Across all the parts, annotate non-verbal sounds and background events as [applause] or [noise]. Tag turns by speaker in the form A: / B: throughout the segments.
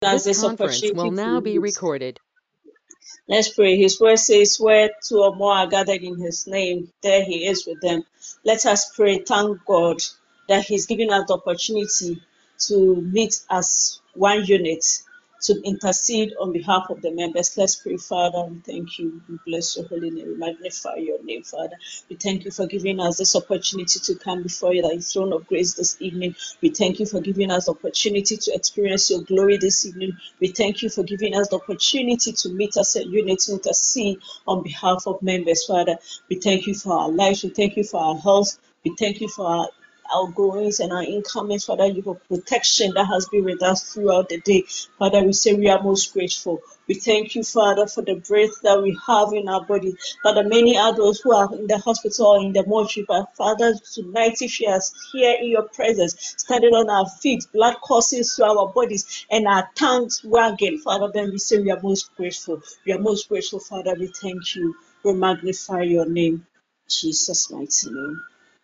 A: This
B: this
A: conference will now be recorded.
B: Let's pray. His word says, Where two or more are gathered in His name, there He is with them. Let us pray. Thank God that He's given us the opportunity to meet as one unit to intercede on behalf of the members. Let's pray, Father. We thank you. We bless your holy name. We magnify your name, Father. We thank you for giving us this opportunity to come before you, thy throne of grace this evening. We thank you for giving us the opportunity to experience your glory this evening. We thank you for giving us the opportunity to meet us a unit to intercede on behalf of members, Father. We thank you for our lives. We thank you for our health. We thank you for our outgoings and our incomings, Father, you for protection that has been with us throughout the day. Father, we say we are most grateful. We thank you, Father, for the breath that we have in our body. Father, many are those who are in the hospital in the mortuary, but Father, tonight, if you are here in your presence, standing on our feet, blood courses through our bodies, and our tongues wagging, Father, then we say we are most grateful. We are most grateful, Father. We thank you. We magnify your name. Jesus' mighty name.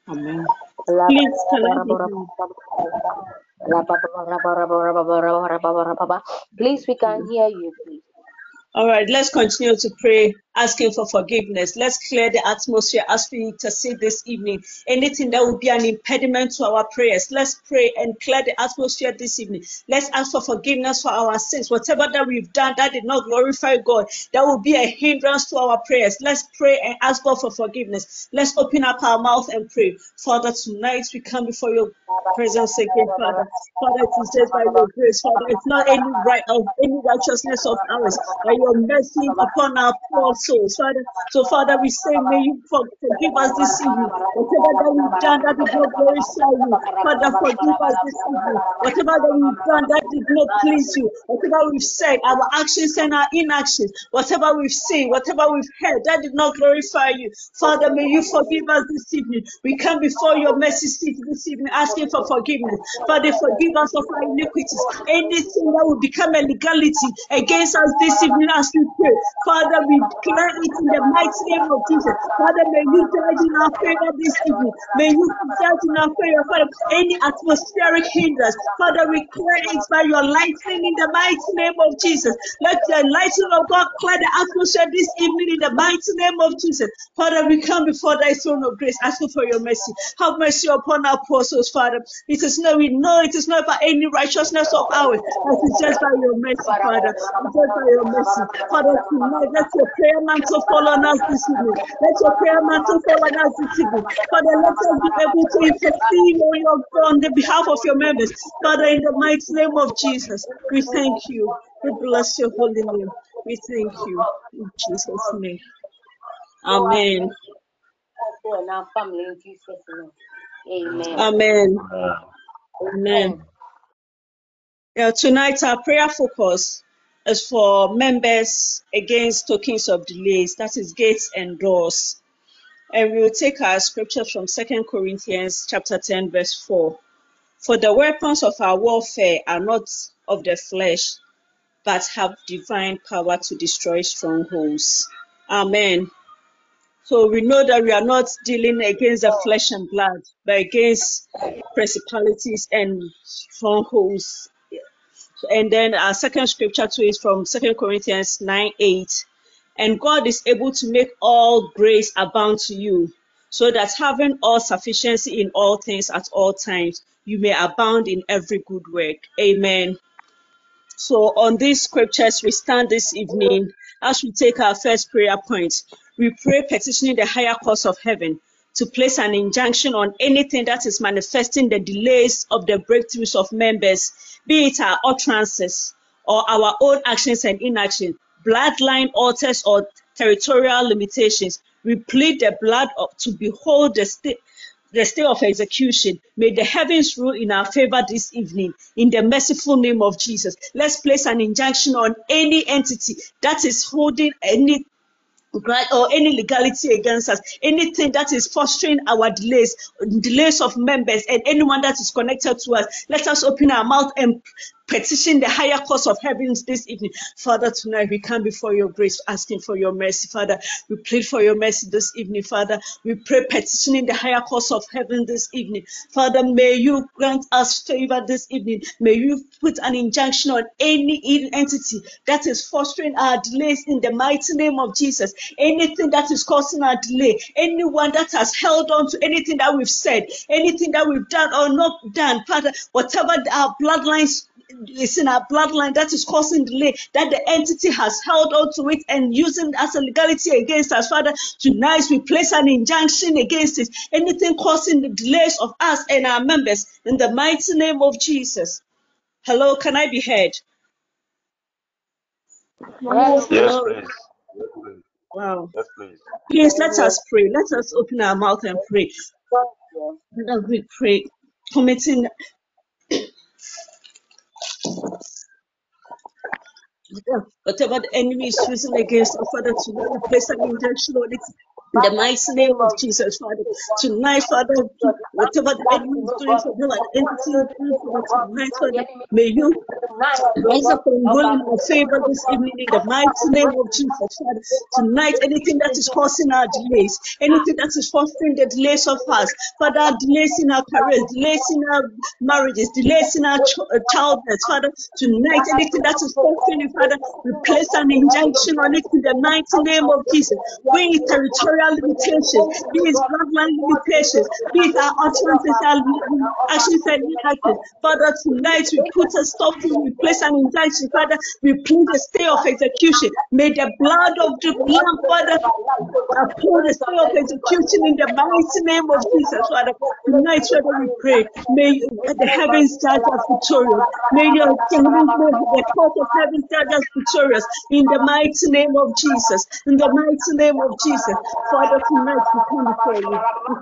B: Amen. Please, can I be?
C: Please, we can hear you, please.
B: All right, let's continue to pray, asking for forgiveness. Let's clear the atmosphere as we intercede this evening. Anything that will be an impediment to our prayers, let's pray and clear the atmosphere this evening. Let's ask for forgiveness for our sins. Whatever that we've done that did not glorify God, that will be a hindrance to our prayers. Let's pray and ask God for forgiveness. Let's open up our mouth and pray. Father, tonight we come before your presence again, Father. Father, it is just by your grace, Father. It's not any right of any righteousness of ours, but your mercy upon our poor souls, Father. So, Father, we say, may you forgive us this evening. Whatever that we've done that did not glorify you, Father, forgive us this evening. Whatever that we've done that did not please you, whatever we've said, our actions and our inactions, whatever we've seen, whatever we've heard that did not glorify you, Father, may you forgive us this evening. We come before your mercy seat this evening asking for forgiveness. Father, forgive us of our iniquities. Anything that will become a legality against us this evening as we pray. Father, we declare it in the mighty name of Jesus. Father, may you judge in our favor this evening. May you judge in our favor, Father, any atmospheric hindrance. Father, we clear it by your lightning in the mighty name of Jesus. Let the lightning of God clear the atmosphere this evening in the mighty name of Jesus. Father, we come before thy throne of grace, asking for your mercy. Have mercy upon our poor souls, Father. It is no, we know it is not by any righteousness of ours, but it's just by your mercy, Father. It's just by your mercy. Father, tonight, let your prayer mantle fall on us this evening. Let your prayer mantle fall on us this evening. Father, let us be able to intercede on, your, on the behalf of your members. Father, in the mighty name of Jesus, we thank you. We bless your holy name. We thank you. In Jesus' name. Amen.
C: Also, and our family in Jesus' name. Amen.
B: Amen. Amen. Yeah, tonight our prayer focus is for members against tokens of delays, that is gates and doors. And we will take our scripture from 2 Corinthians chapter 10, verse 4. For the weapons of our warfare are not of the flesh, but have divine power to destroy strongholds. Amen. So we know that we are not dealing against the flesh and blood, but against principalities and strongholds. And then our second scripture too is from Second Corinthians 9 8. And God is able to make all grace abound to you, so that having all sufficiency in all things at all times, you may abound in every good work. Amen. So on these scriptures, we stand this evening as we take our first prayer point. We pray petitioning the higher course of heaven to place an injunction on anything that is manifesting the delays of the breakthroughs of members, be it our utterances or our own actions and inaction, bloodline altars or territorial limitations. We plead the blood of, to behold the state the of execution. May the heavens rule in our favor this evening in the merciful name of Jesus. Let's place an injunction on any entity that is holding any right or any legality against us anything that is fostering our delays delays of members and anyone that is connected to us let us open our mouth and petition the higher course of heavens this evening. Father, tonight we come before your grace, asking for your mercy, Father. We plead for your mercy this evening, Father. We pray petitioning the higher course of heaven this evening. Father, may you grant us favor this evening. May you put an injunction on any entity that is fostering our delays in the mighty name of Jesus. Anything that is causing our delay, anyone that has held on to anything that we've said, anything that we've done or not done, Father, whatever our bloodlines is in our bloodline that is causing delay, that the entity has held on to it and using it as a legality against us. Father, tonight we place an injunction against it. Anything causing the delays of us and our members in the mighty name of Jesus. Hello, can I be heard?
C: Yes.
A: Yes, please.
B: Wow.
A: Yes, please.
B: Please let us pray. Let us open our mouth and pray. Let us pray, committing whatever the enemy is using against us, Father, we place an injunction on it. In the mighty name of Jesus, Father. Tonight, Father, whatever the enemy is doing for them, the entity is doing for them tonight, Father, may you rise up and rule in our favor this evening in the mighty name of Jesus, Father. Tonight, anything that is causing our delays, anything that is fostering the delays of us, Father, delays in our careers, delays in our marriages, delays in our ch- uh, childbirth, Father, tonight, anything that is fostering it, Father, we place an injunction on it in the mighty name of Jesus. Be it territorial limitations, be it bloodline limitations, be it our utterances, our actions and inactions. Father, tonight we put a stop to, we place an injunction, Father, we plead a stay of execution. May the blood of the Lamb, Father, uphold the stay of execution in the mighty name of Jesus, Father. Tonight, Father, we pray, may the heavens judge us victorious. May your kingdom, the court of heaven judge us victorious in the mighty name of Jesus. In the mighty name of Jesus. Father, tonight we come before you.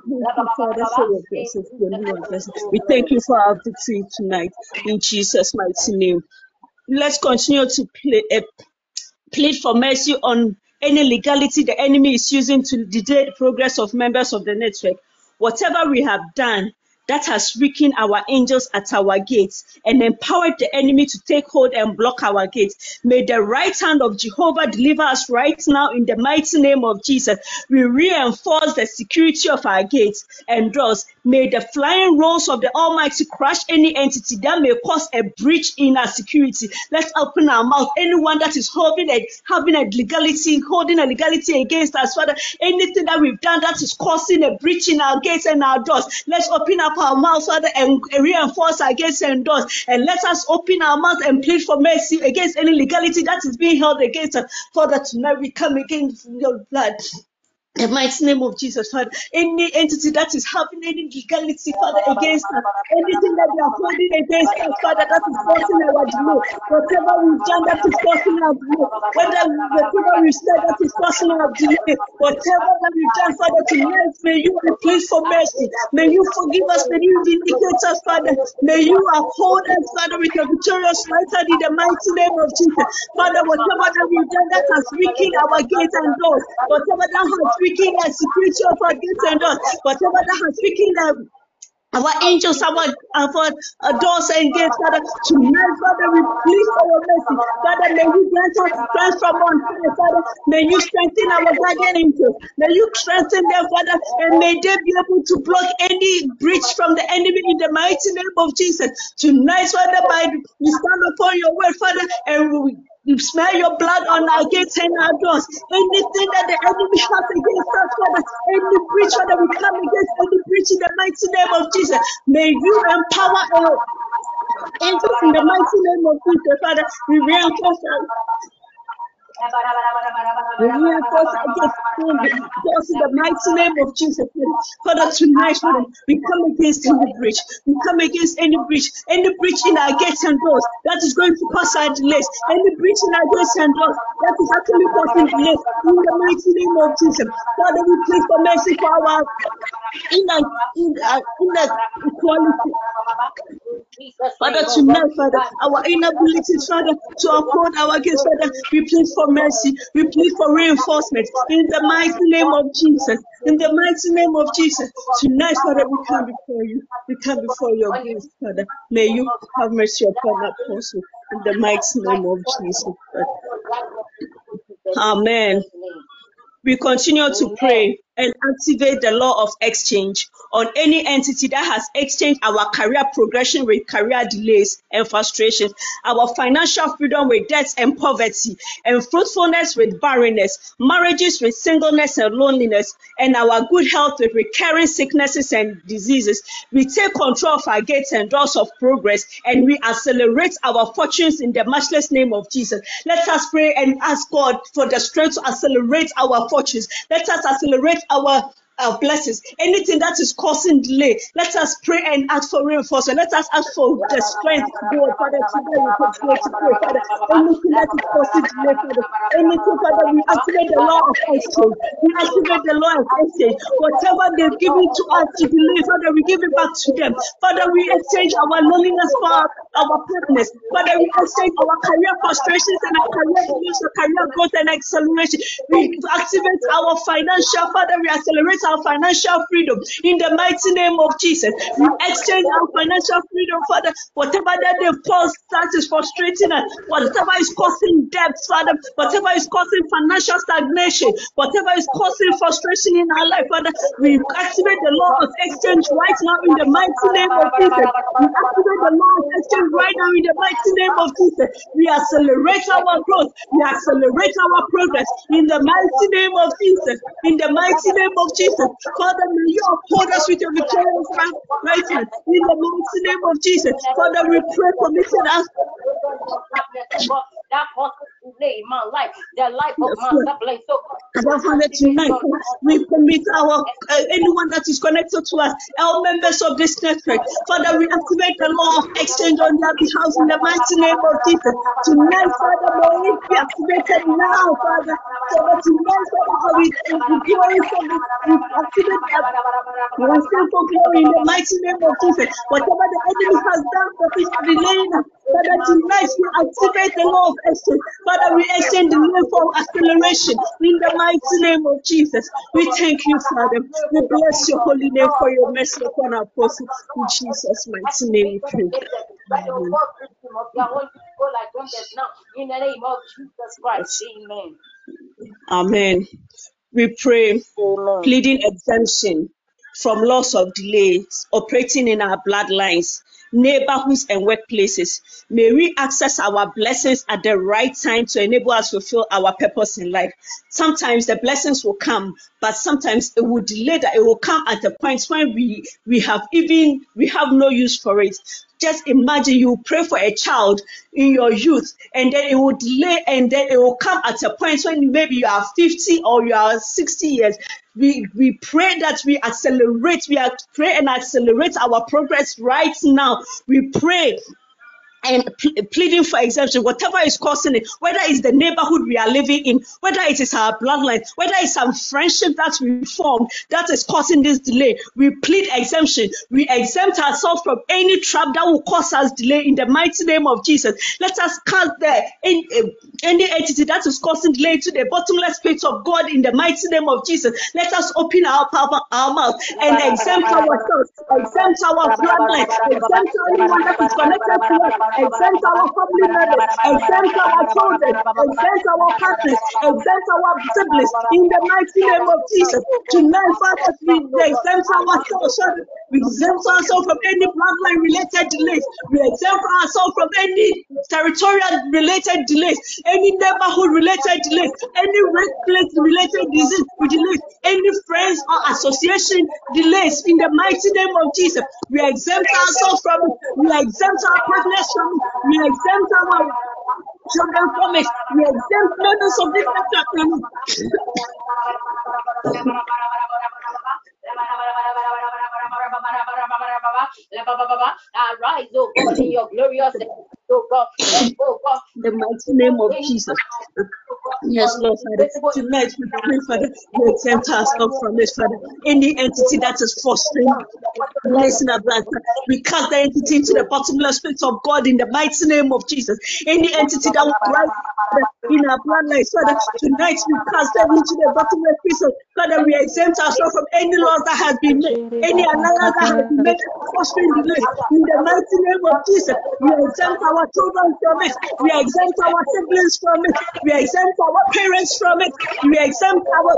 B: We thank you, Father, for your. We thank you for our victory tonight in Jesus' mighty name. Let's continue to play, uh, plead for mercy on any legality the enemy is using to delay the progress of members of the network. Whatever we have done that has weakened our angels at our gates and empowered the enemy to take hold and block our gates. May the right hand of Jehovah deliver us right now in the mighty name of Jesus. We reinforce the security of our gates and doors. May the flying rolls of the Almighty crush any entity that may cause a breach in our security. Let's open our mouth. Anyone that is holding a having a legality, holding a legality against us, Father, anything that we've done that is causing a breach in our gates and our doors. Let's open up our mouths, Father, and reinforce against and doors. And let us open our mouth and plead for mercy against any legality that is being held against us. Father, tonight we come against your blood. The mighty name of Jesus, Father. Any entity that is having any legality, Father, against us, anything that they are holding against us, Father, that is causing our whatever we've done that is causing our delay, whatever we've said that is causing our whatever that we've done, Father, to tonight, may you please for mercy, may you forgive us, may you vindicate us, Father, may you uphold us, Father, with your victorious hand in the mighty name of Jesus, Father, whatever that we've done that has weakened our gates and doors, whatever that has speaking the security our gates and doors, whatever that has speaking the our angels, our, our uh, doors and gates, Father, tonight, Father, we plead for your mercy. Father, may you grant us strength from on high, Father. May you strengthen our guardian angels. May you strengthen them, Father, and may they be able to block any breach from the enemy in the mighty name of Jesus. Tonight, Father, by we stand upon your word, Father, and we you smell your blood on our gates and our doors. Anything that the enemy has against us, Father, any breach, Father, we come against any breach in the mighty name of Jesus. May you empower us. in the mighty name of Jesus, Father. We reinforce against in the mighty name of Jesus. Father, tonight, Father, we come against any breach. We come against any breach, any breach in our gates and doors that is going to cause our delays, any breach in our gates and doors that is actually causing delays in the mighty name of Jesus. Father, we plead for mercy for our inner, inner, inner equality. Father, tonight, Father, our inability, Father, to uphold our gates, Father, we plead for mercy. We plead for reinforcement in the mighty name of Jesus. In the mighty name of Jesus. Tonight, Father, we come before you. We come before your grace, Father. May you have mercy upon that person in the mighty name of Jesus. Father. Amen. We continue to pray and activate the law of exchange on any entity that has exchanged our career progression with career delays and frustrations, our financial freedom with debts and poverty, and fruitfulness with barrenness, marriages with singleness and loneliness, and our good health with recurring sicknesses and diseases. We take control of our gates and doors of progress and we accelerate our fortunes in the matchless name of Jesus. Let us pray and ask God for the strength to accelerate our fortunes. Let us accelerate our Oh, our blessings. Anything that is causing delay, let us pray and ask for reinforcement. Let us ask for the strength to Father. Today we continue to pray, Father. Anything that is causing delay, Father. Anything, Father, we activate the law of exchange. We activate the law of exchange. Whatever they've given to us to delay, Father, we give it back to them. Father, we exchange our loneliness for our, our partners. Father, we exchange our career frustrations and our career delays for career growth and acceleration. We activate our financial, Father, we accelerate our financial freedom in the mighty name of Jesus. We exchange our financial freedom, Father, whatever that they've caused that is frustrating us, whatever is causing debt, Father, whatever is causing financial stagnation, whatever is causing frustration in our life, Father, we activate the law of exchange right now in the mighty name of Jesus. We activate the law of exchange right now in the mighty name of Jesus. We accelerate our growth, we accelerate our progress in the mighty name of Jesus. In the mighty name of Jesus. Father, may you uphold us with your victorious right right hand. In the mighty name of Jesus. Father, we pray, commission us
C: that delay in my life, the life of my siblings. So,
B: Father, tonight we commit our uh, anyone that is connected to us, our members of this network. Father, we activate the law of exchange on their behalf in the mighty name of Jesus. Tonight, Father, may it be activated now, Father. Father, tonight, Father, we we glory this, we activate that. We are still for glory in the mighty name of Jesus. Whatever the enemy has done for this us, Father, tonight we activate the law of exchange. Father, we exchange the name for acceleration in the mighty name of Jesus. We thank you, Father. We bless your holy name for your mercy upon our apostle. In Jesus' mighty name we pray. Amen.
C: In the name of Jesus Christ, amen.
B: Amen. We pray pleading exemption from loss of delays operating in our bloodlines, neighborhoods, and workplaces. May we access our blessings at the right time to enable us to fulfill our purpose in life. Sometimes the blessings will come, but sometimes it will delay that it will come at a point when we we have even we have no use for it. Just imagine you pray for a child in your youth, and then it will delay, and then it will come at a point when maybe you are 50 or you are 60 years. We we pray that we accelerate, we pray and accelerate our progress right now. We pray and ple- pleading for exemption, whatever is causing it, whether it's the neighborhood we are living in, whether it is our bloodline, whether it's some friendship that we formed that is causing this delay, we plead exemption. We exempt ourselves from any trap that will cause us delay in the mighty name of Jesus. Let us cast the any, any entity that is causing delay to the bottomless pit of God in the mighty name of Jesus. Let us open our, our, our mouth and exempt ourselves, exempt our bloodline, exempt anyone that is connected to us, exempt our family members, exempt our children, exempt our partners, exempt our siblings in the mighty name of Jesus. Tonight, Father, we exempt ourselves, we exempt ourselves from any bloodline related delays, we exempt ourselves from any territorial related delays, any neighborhood related delays, any workplace related disease delays, any friends or association delays in the mighty name of Jesus. We exempt ourselves from it. We exempt our partners from We exempt our children from it. We exempt members of this.
C: Arise, oh God, in your glorious,
B: the mighty name of Jesus. Yes, Lord Father. Tonight we pray, Father, we exempt ourselves from this, Father. Any entity that is fostering Lies in our. We cast the entity into the bottomless pit of God in the mighty name of Jesus. Any entity that will rise in our bloodline, Father, tonight we cast them into the bottomless pit. of- Father, we exempt ourselves from any laws that has been made, any allowance that has been made fostering delay. In the mighty name of Jesus, we exempt our children from it. We exempt our siblings from it. We exempt our parents from it. We exempt our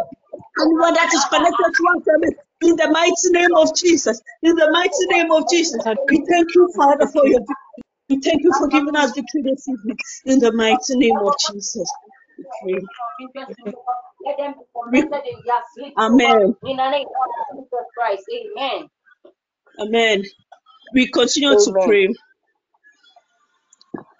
B: anyone that is connected to us from it. In the mighty name of Jesus. In the mighty name of Jesus. We thank you, Father, for your victory. We thank you for giving us victory this evening. In the mighty name of Jesus. We pray.
C: Let them be connected in their sleep.
B: Amen.
C: In the name of Jesus Christ. Amen.
B: Amen. We continue to pray.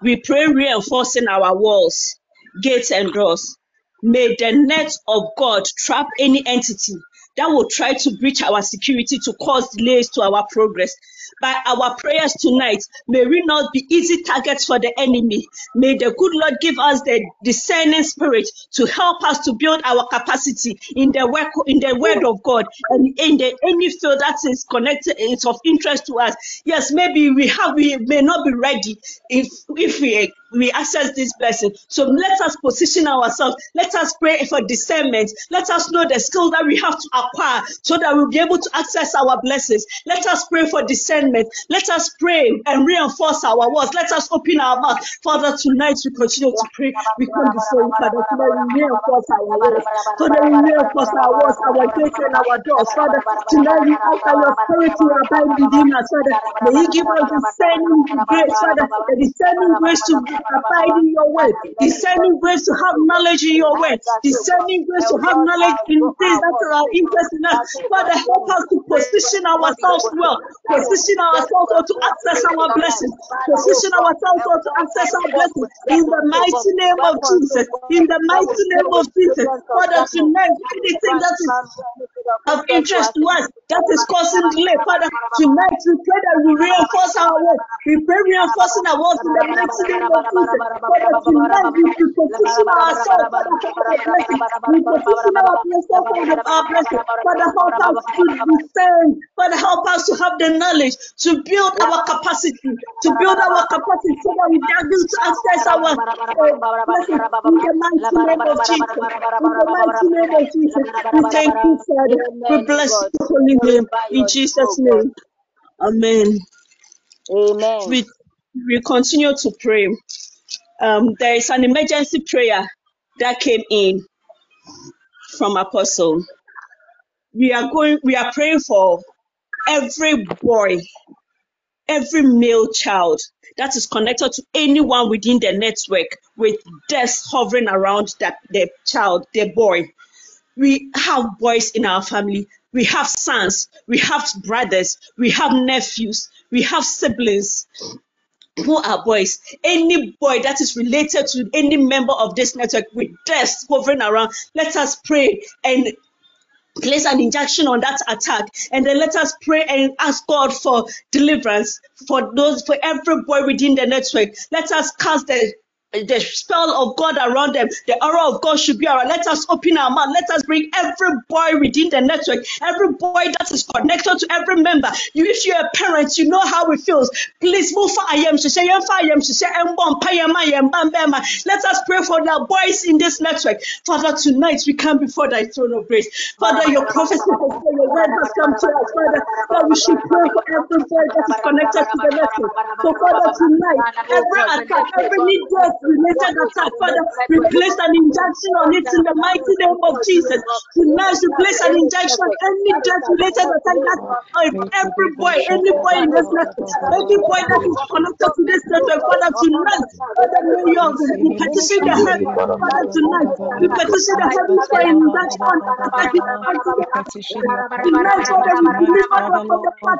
B: We pray reinforcing our walls, gates, and doors. May the net of God trap any entity that will try to breach our security to cause delays to our progress. By our prayers tonight, may we not be easy targets for the enemy. May the good Lord give us the discerning spirit to help us to build our capacity in the work in the word of God and in the any field that is connected is of interest to us. Yes, maybe we have we may not be ready if if we we access this blessing. So let us position ourselves. Let us pray for discernment. Let us know the skill that we have to acquire so that we'll be able to access our blessings. Let us pray for discernment. Let us pray and reinforce our words. Let us open our mouth. Father, tonight we continue to pray. We come before you, Father. Tonight we reinforce our words. Father, we reinforce our words, our gates and our doors. Father, tonight we ask that your spirit to abide within us. Father, may you give us discerning grace, Father, the discerning grace to abide in your way, discerning grace to have knowledge in your way, discerning grace to have knowledge in things that are of interest in us. Father, help us to position ourselves well, position ourselves well to access our blessings, position ourselves well to access our blessings in the mighty name of Jesus. In the mighty name of Jesus. Father, tonight, anything that is of interest to us that is causing delay. Father, tonight we pray that we reinforce our work. We pray reinforcing our work in the mighty name of. Father, tonight we, we position ourselves, Father, for our blessing. We position our ourselves for the- our. Father, help us to discern. Father, help us to have the knowledge to build our capacity, to build our capacity so that we are able to access our blessing in the mighty name of Jesus. In the mighty name of Jesus. We thank you, Father. We bless your holy name. In Jesus'
C: name,
B: name. Amen.
C: Amen.
B: We, we continue to pray. Um, there is an emergency prayer that came in from Apostle. We are going, we are praying for every boy, every male child that is connected to anyone within the network with death hovering around that the child, the boy. we have boys in our family. We have sons, we have brothers, we have nephews, we have siblings who are boys. Any boy that is related to any member of this network with death hovering around, let us pray and place an injunction on that attack and then let us pray and ask God for deliverance for those for every boy within the network. Let us cast the the spell of God around them, the aura of God should be around. Let us open our mouth. Let us bring every boy within the network, every boy that is connected to every member. You, if you're a parent, you know how it feels. Please move for I am yem for I am bam, bam. Let us pray for the boys in this network. Father, tonight we come before thy throne of grace. Father, your prophecy your word has come to us, Father, that we should pray for every boy that is connected to the network. So, Father, tonight, every attack, every need related attack, Father, we place an injunction on it in the mighty name of Jesus. Tonight, we place an injunction, any death related attack that every boy, any boy in this network, any boy that is connected to this network, Father, tonight, Father, may you we petition the heaven, Father, tonight, we petition the heavens for an injunction on
D: We petition your
B: Tonight,
D: presence in
B: Father,
D: this
B: we
D: night,
B: deliver
D: Father,
B: them from the
D: Lord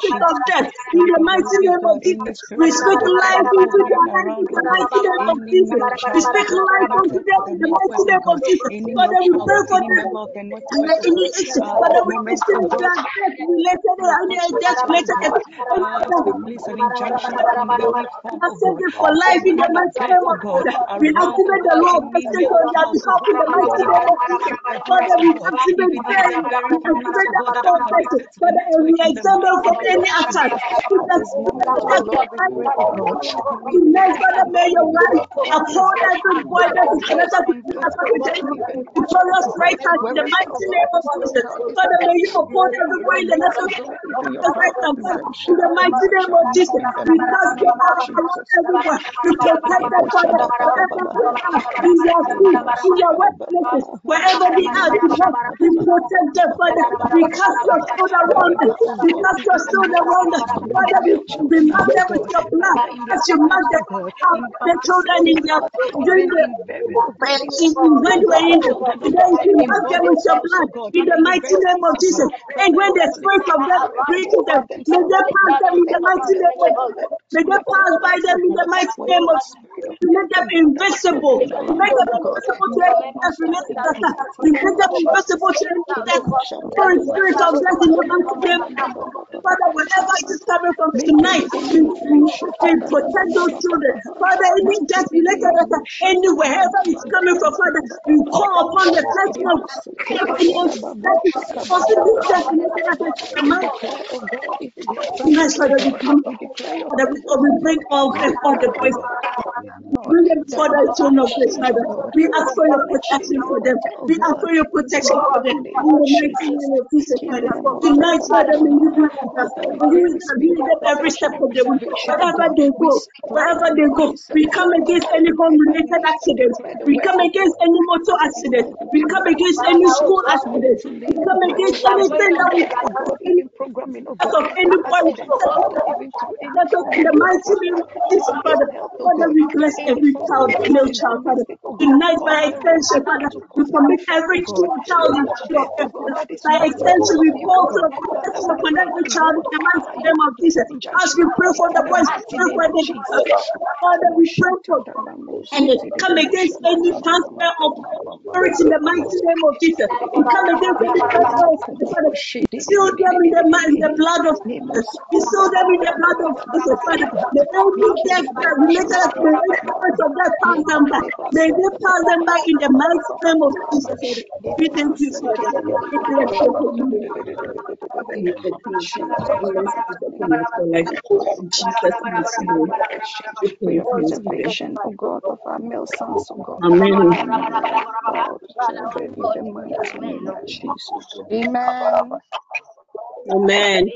B: practice of
D: Jesus.
B: We speak life unto them in the mighty name of Jesus. Father, we pray for them. Any issue, Father, we
D: pray
B: for them. Related and death related.
D: Please an injunction
B: for life in the mighty name of Jesus. We activate the law of the mighty name of Jesus. Father, we activate them. We activate the
D: law of protection.
B: Father, we exempt them from any attack.
D: Put
B: us
D: in
B: the Father, may your
D: life
B: uphold us
D: with
B: words that is to
D: Jesus' us
B: right hand in the mighty name of Jesus. Father, may you uphold everyone in the lesson right hand in the mighty name of Jesus. We cast your arm around everyone. We protect in in workplaces, wherever are, we protect. We cast your sword around
D: us.
B: We cast your sword around. Father, we with your blood as you mark.
D: The
B: children in
D: in
B: the mighty name of Jesus. And when the spirit of
D: God
B: reaches them, may they pass them in the mighty name of Jesus. May they pass by them in the mighty name of Jesus. Make them invisible. Make them invisible to
D: every
B: related. Make them invisible to every death. For
D: the
B: spirit of God in the mighty name Father, whatever it is coming from tonight, we protect those children. Father, any death related and wherever it's coming from, Father, we call upon the person of happiness that is possible
D: that Yes,
B: Father, we come Father, we, bring all
D: the
B: all the boys. Bring them for the throne of grace, Father. We ask for your protection for them. We ask for your protection for them. In the mighty name of Jesus, Father. Tonight, Father, we you be with us. May you be them every step of the way. Wherever they go, wherever they go, we come against any any
D: home-related
B: accident. We come against any motor accident. We come against any school accident. We come against anything that
D: we
B: any
D: programming
B: of
D: any point.
B: That
D: of the
B: mighty name of
D: this
B: Father. Father, we bless every child, male child, Father. Tonight, by extension, Father, we commit every child into your. By extension, we call for protection upon every child in the mighty name of Jesus. As we pray for the boys, pray for
D: them.
B: Father, we pray for them and come against any transfer of authority in the mighty name of Jesus. Come against any transfer of. Seal them in the, the blood of Jesus. Seal them in the blood of Jesus. Father, the only death that related to the purpose of that pass them back. May they pass them back in the mighty name of Jesus. We thank you, Father.
D: Jesus' name. God, of our male sons, oh God.
B: Amen.
D: Children.
B: Amen.
C: Amen.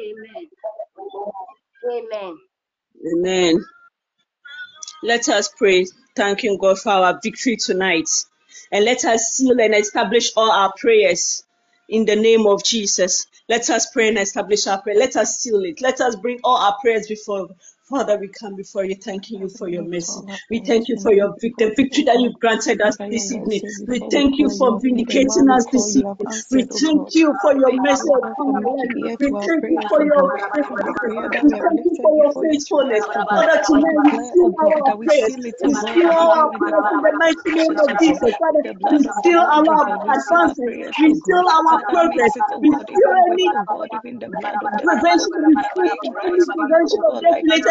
C: Amen.
B: Amen. Let us pray, thanking God for our victory tonight. And let us seal and establish all our prayers in the name of Jesus. Let us pray and establish our prayer. Let us seal it. Let us bring all our prayers before Father, we come before you thanking you for your mercy. We thank you for your victory,
D: victory
B: that you granted us this evening. We thank you for vindicating us this evening. We thank you for your mercy. We thank you for your we thank you for your faithfulness. Father, tonight we
D: still
B: our prayers. We
D: still
B: our prayers in the mighty name of Jesus. Father, we
D: still
B: our advances. We
D: still
B: our progress. We
D: still
B: any prevention. We still any prevention of death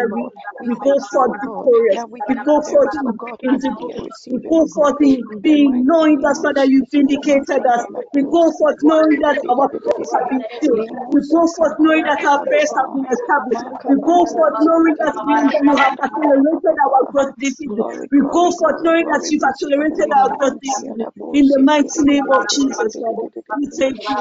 B: Father,
D: we,
B: we go forth victorious.
D: We
B: go forth in victory. We go forth in being, knowing that, Father, you vindicated us. We go forth knowing that our purpose have been filled. We go forth knowing that our prayers have been established. We go forth knowing that you have accelerated our growth this evening. We go forth
E: knowing that you've accelerated our growth this evening. In the mighty name of Jesus, Lord, we thank you.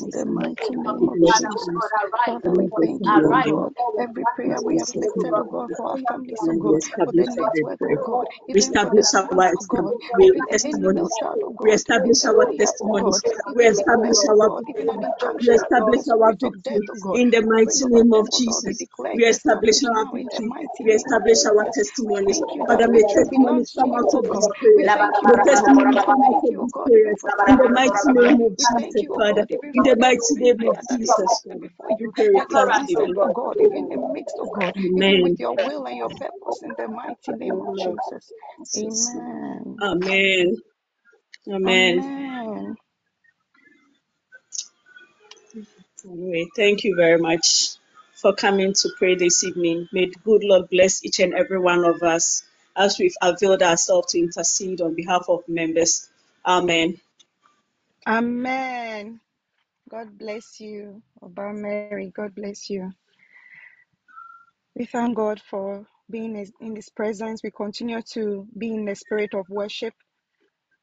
D: In the mighty name of Jesus. We
C: with
D: Every prayer we our God,
B: establish We establish our
D: God,
B: we establish our testimonies. We establish our we establish our victory in the mighty name of Jesus. We establish our victory. We establish our. Testimonies. Father, may testimonies come out of May testimonies come out of
D: God, even
B: prayers
D: for
B: in the mighty name of Jesus, Father. In the mighty name of
D: prayer that is
B: Jesus.
D: before you,
B: pray with
D: that is
B: thanksgiving.
D: answered, O God, even in the midst, O God, even with
B: Amen.
D: your will and your purpose in the mighty name of Jesus. Amen.
B: Amen. Amen.
D: Amen.
B: Anyway, thank you very much for coming to pray this evening. May the good Lord bless each and every one of us as we've availed ourselves to intercede on behalf of members. Amen.
D: Amen. God bless you, Oba Mary. God bless you. We thank God for being is- in His presence. We continue to be in the spirit of worship.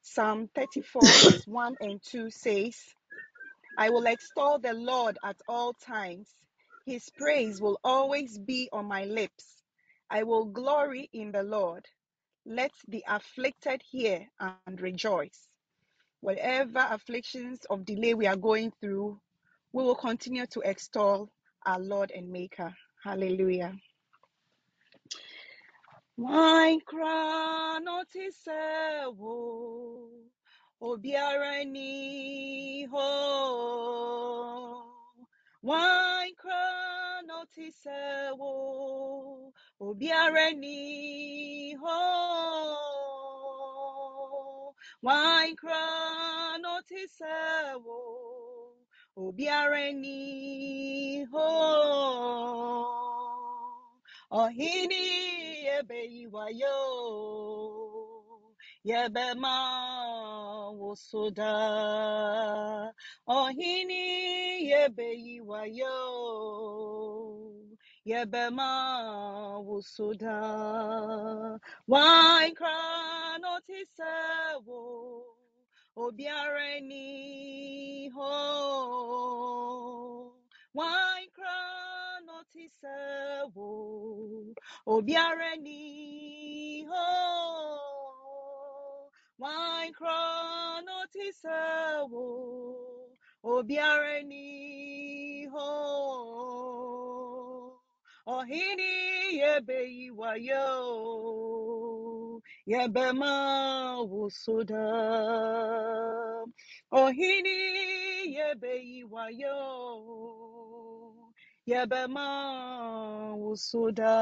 D: Psalm 34, [laughs] verse 1 and 2 says, I will extol the Lord at all times. His praise will always be on my lips. I will glory in the Lord. Let the afflicted hear and rejoice. Whatever afflictions of delay we are going through, we will continue to extol our Lord and Maker. Hallelujah. Crown ho. Wine crown ho. Wine crown noticeable, obiara ni ho. Ọhịnị ebe iwayo, yebe ma wosoda. Ọhịnị ebe iwayo, yebe ma wosoda. Wine crown otisewo, obiara ni ho. Wine crown noticeable, obiara ni ho. Wine crown noticeable, obiara Ọhịnị yebe iwayo, yebe ma wusoda. Ohini yebe iwayo, yebe ma usuda.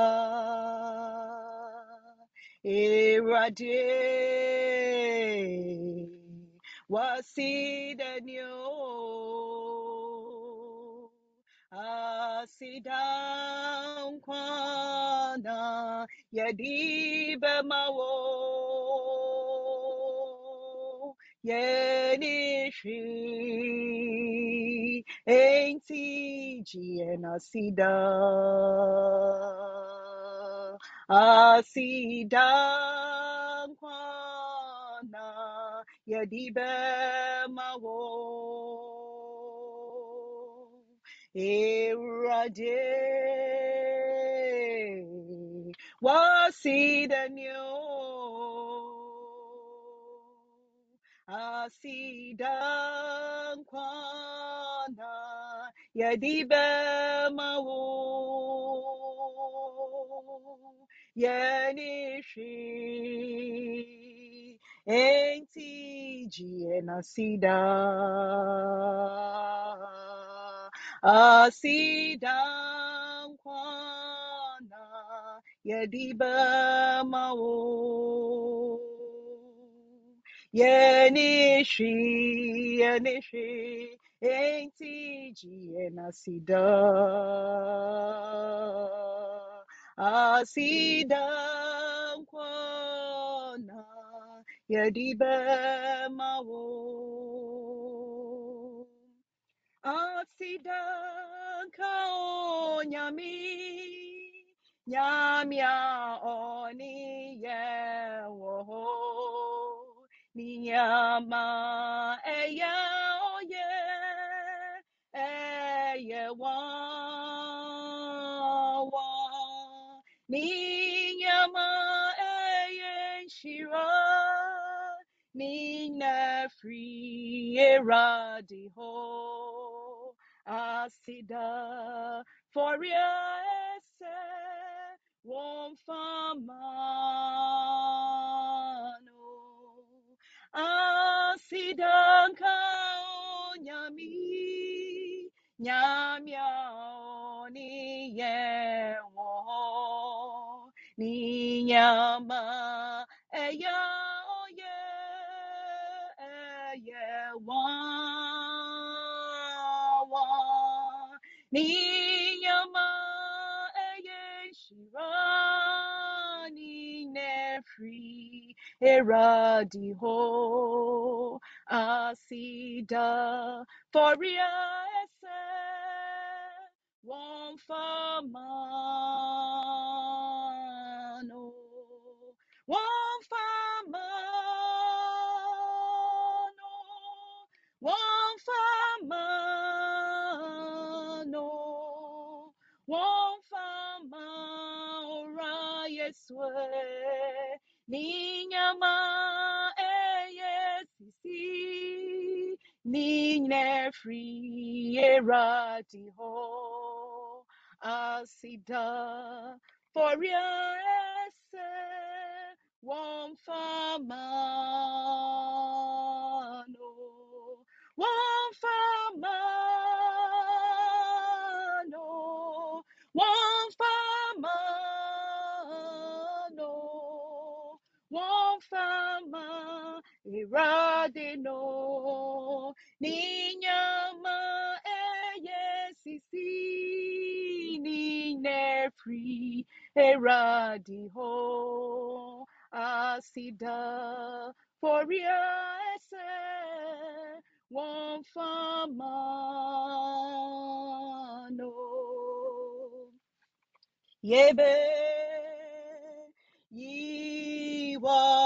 D: Erade, wasidanyo, asidan kwana, yadibe mawo. Yenishi Ainti Giena Sida Asida Kwana Yadibe Erade. Wasida Nyo asidan kwana yadibe mawo yenishi enti jiena sida asidan kwana yadibe mawo Yenishi, Yenishi, Enti Giena Sida, Asida Kwana, Yadibe Mawo. Asidanka onyami nyamia oni yewo niyama eya oye eye wawa niyama eye shira nina free eradiho asida for ese won famano. Asidanka onyami nyamia oni yewo ni nyama eya eye shirani nefri eradiho asida foria one famano one one yeswe ninyama eye sisi. Nigne free erati ho asida foria ese. One famano one fama iradeno. Ninyama eye sisi nine free eradiho asida foria ese one famano yebe yiwa ye ye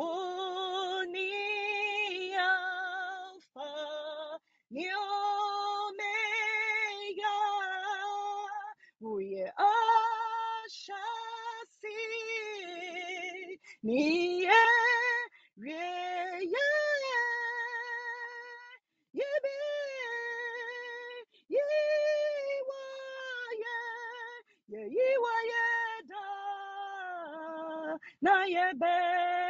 D: yiwa ye ye yiwa ye da na yebe come forward. Woni Alpha, ni Omega, we ashasi ni ye ye ye ye yiwa ye da. Na yebe come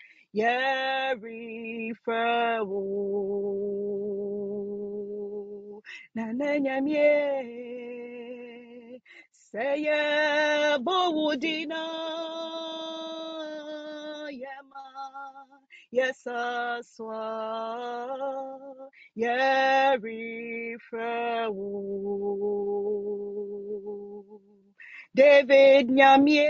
D: yeriferu nananyamye say bawudina yema yesaswa yeriferu David Nyamye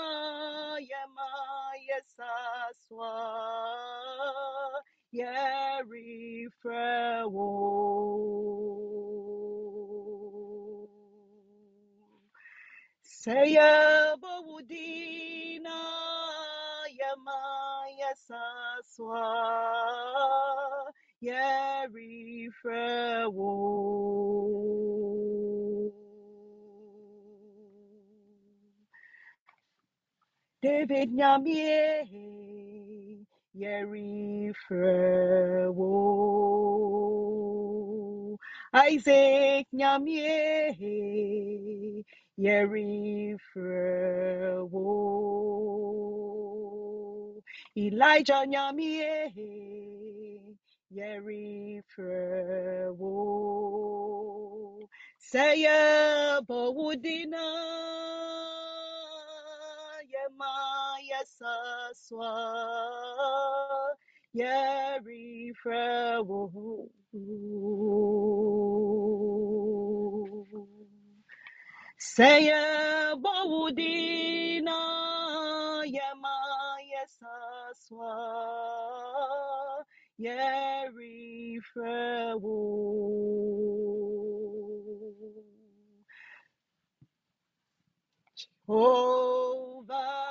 D: Nyamye Yerefrewo Saya Bowudi saswa yerifrewo Sayabawudina Yamaya Saswa Yerifrewo David Nyamie eh, Yerifrewo Isaac Nyamie eh, Yerifrewo Elijah Nyamie eh, Yerifrewo Saya Bawudina Yemaya Saswa Yerifrewo Saya Bawudina Yemaya Saswa Yerifrewo Jehovah is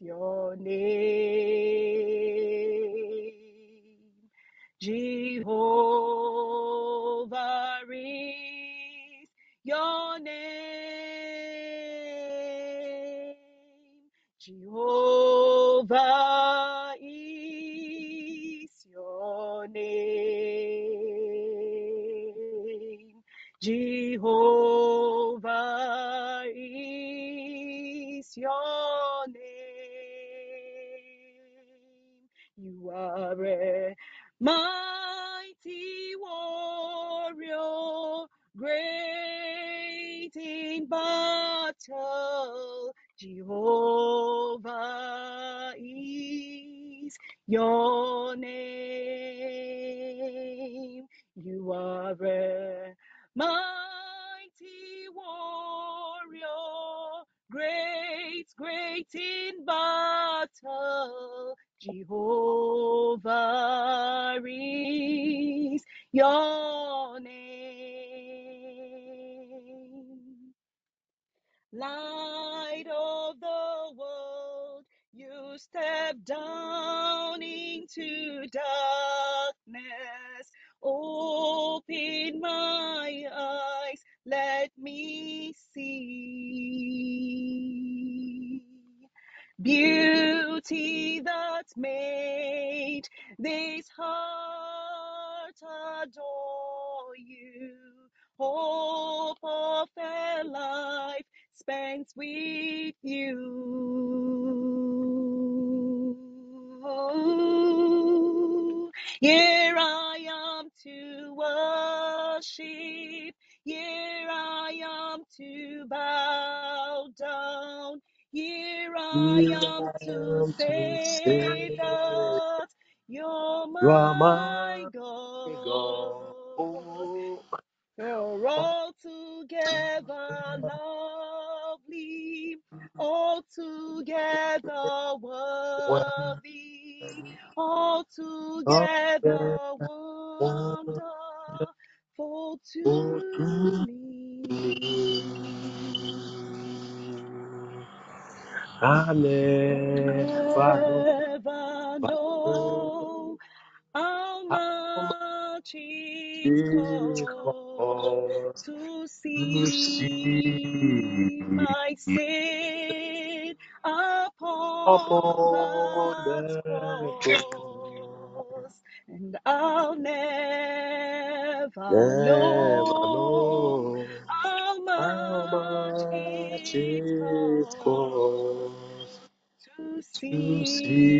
D: your name. Jehovah your name. You are a mighty warrior, great, great in battle. Jehovah is your step down into darkness. Open my eyes, let me see. Beauty that made this heart adore you. Hope of a life spent with you. Here I am to worship. Here I am to bow down. Here I am to say that you're my
A: God.
D: You're altogether lovely, altogether worthy, altogether wonderful to me.
A: I never know
D: how much it costs to see my sin upon
A: the
D: cross,
A: cross.
D: and I'll never
A: Never
D: know
A: know
D: how
A: how
D: much
A: much
D: it
A: it
D: costs
A: costs
D: to
A: to
D: see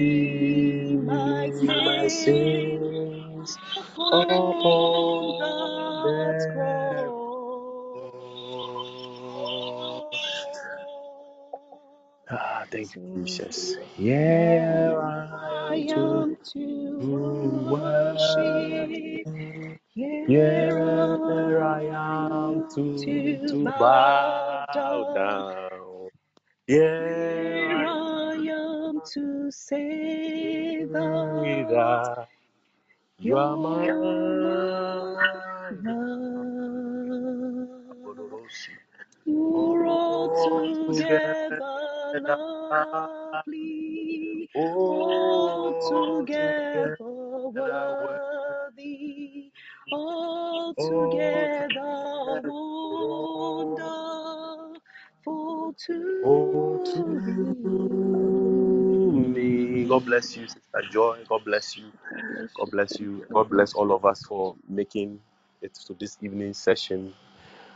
A: Jesus.
D: here
A: Here I am to worship.
D: Here
A: I am
D: am
A: to
D: to bow down.
A: Here I
D: to say that
A: you are mine.
D: mine.
A: Abodorosi.
D: You're
A: Altogether
D: altogether lovely, altogether worthy, altogether wonderful to
A: me. God bless you, Sister Joy. God bless you.
D: God bless
A: God
D: you.
A: bless you. God bless all of us for making it to this evening session.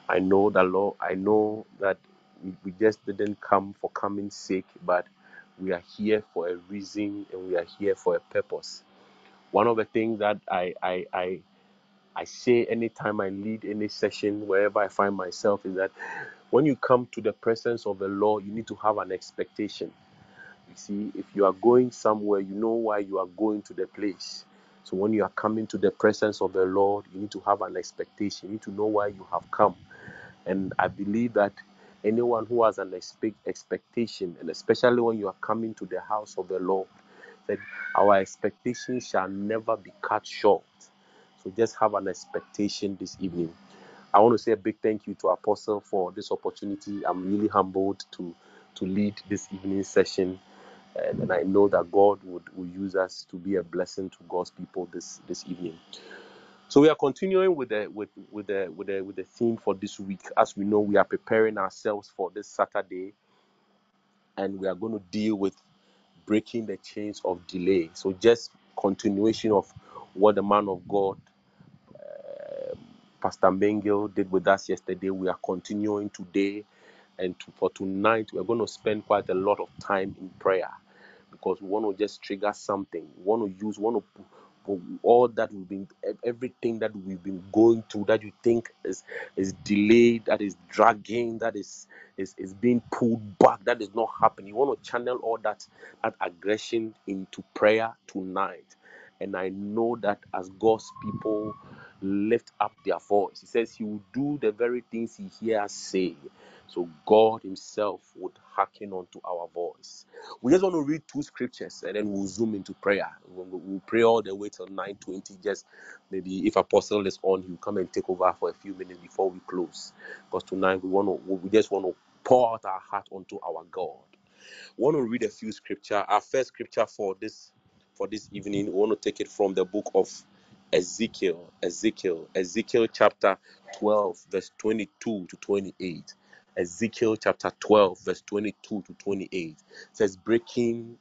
A: I know that Lord, I know that we, just didn't come for coming's sake, but we are here for a reason and we are here for a purpose. One of the things that I I I, I say anytime I lead any session, wherever I find myself, is that when you come to the presence of the Lord, you need to have an expectation You see, if you are going somewhere, you know why you are going to the place. So when you are coming to the presence of the Lord, you need to have an expectation. You need to know why you have come. And I believe that anyone who has an expect expectation, and especially when you are coming to the house of the Lord, that our expectation shall never be cut short. So just have an expectation this evening. I want to say a big thank you to Apostle for this opportunity. I'm really humbled to to lead this evening session and, and I know that God would, would use us to be a blessing to God's people this this evening. So we are continuing with the with with the with the with the theme for this week. As we know, we are preparing ourselves for this Saturday, and we are going to deal with breaking the chains of delay. So just continuation of what the man of God, um, Pastor Mengel, did with us yesterday. We are continuing today, and to, for tonight, we are going to spend quite a lot of time in prayer because we want to just trigger something. We want to use, we want to all that we've been, everything that we've been going through that you think is is delayed, that is dragging, that is is is being pulled back, that is not happening. You want to channel all that that aggression into prayer tonight. And I know that as God's people lift up their voice, He says He will do the very things He hears say. So God Himself would hearken unto our voice. We just want to read two scriptures and then we'll zoom into prayer. We'll, we'll pray all the way till 9:20. Just maybe if Apostle is on, he'll come and take over for a few minutes before we close. Because tonight we want to, we just want to pour out our heart unto our God. We want to read a few scripture. Our first scripture for this for this evening, we want to take it from the book of Ezekiel. Ezekiel, Ezekiel chapter 12, verse 22 to 28. Ezekiel chapter 12, verse 22 to 28 says, Breaking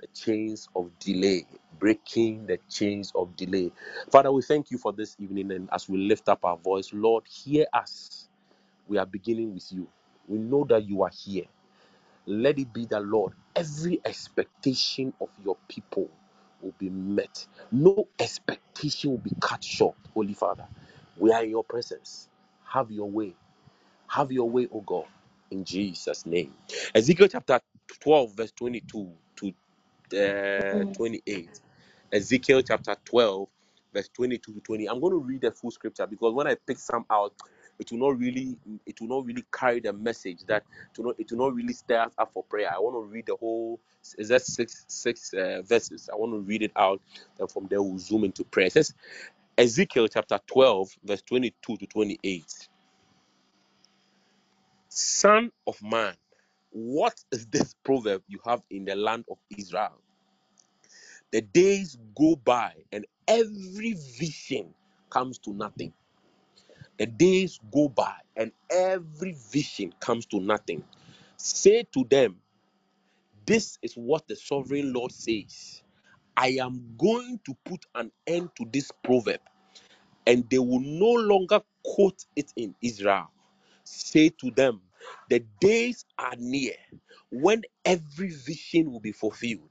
A: the chains of delay. Breaking the chains of delay. Father, we thank you for this evening. And as we lift up our voice, Lord, hear us. We are beginning with you. We know that you are here. Let it be that, Lord, every expectation of your people will be met. No expectation will be cut short, Holy Father. We are in your presence. Have your way. Have your way, O God, in Jesus' name. Ezekiel chapter 12, verse 22 to uh, 28. Ezekiel chapter 12, verse 22 to 20. I'm going to read the full scripture because when I pick some out, it will not really it will not really carry the message that to not, it will not really stir us up for prayer. I want to read the whole is that six six uh, verses. I want to read it out, and from there we'll zoom into prayer. It says Ezekiel chapter 12, verse 22 to 28. Son of man, what is this proverb you have in the land of Israel? The days go by and every vision comes to nothing. The days go by and every vision comes to nothing. Say to them, This is what the sovereign Lord says. I am going to put an end to this proverb, and they will no longer quote it in Israel. Say to them, The days are near when every vision will be fulfilled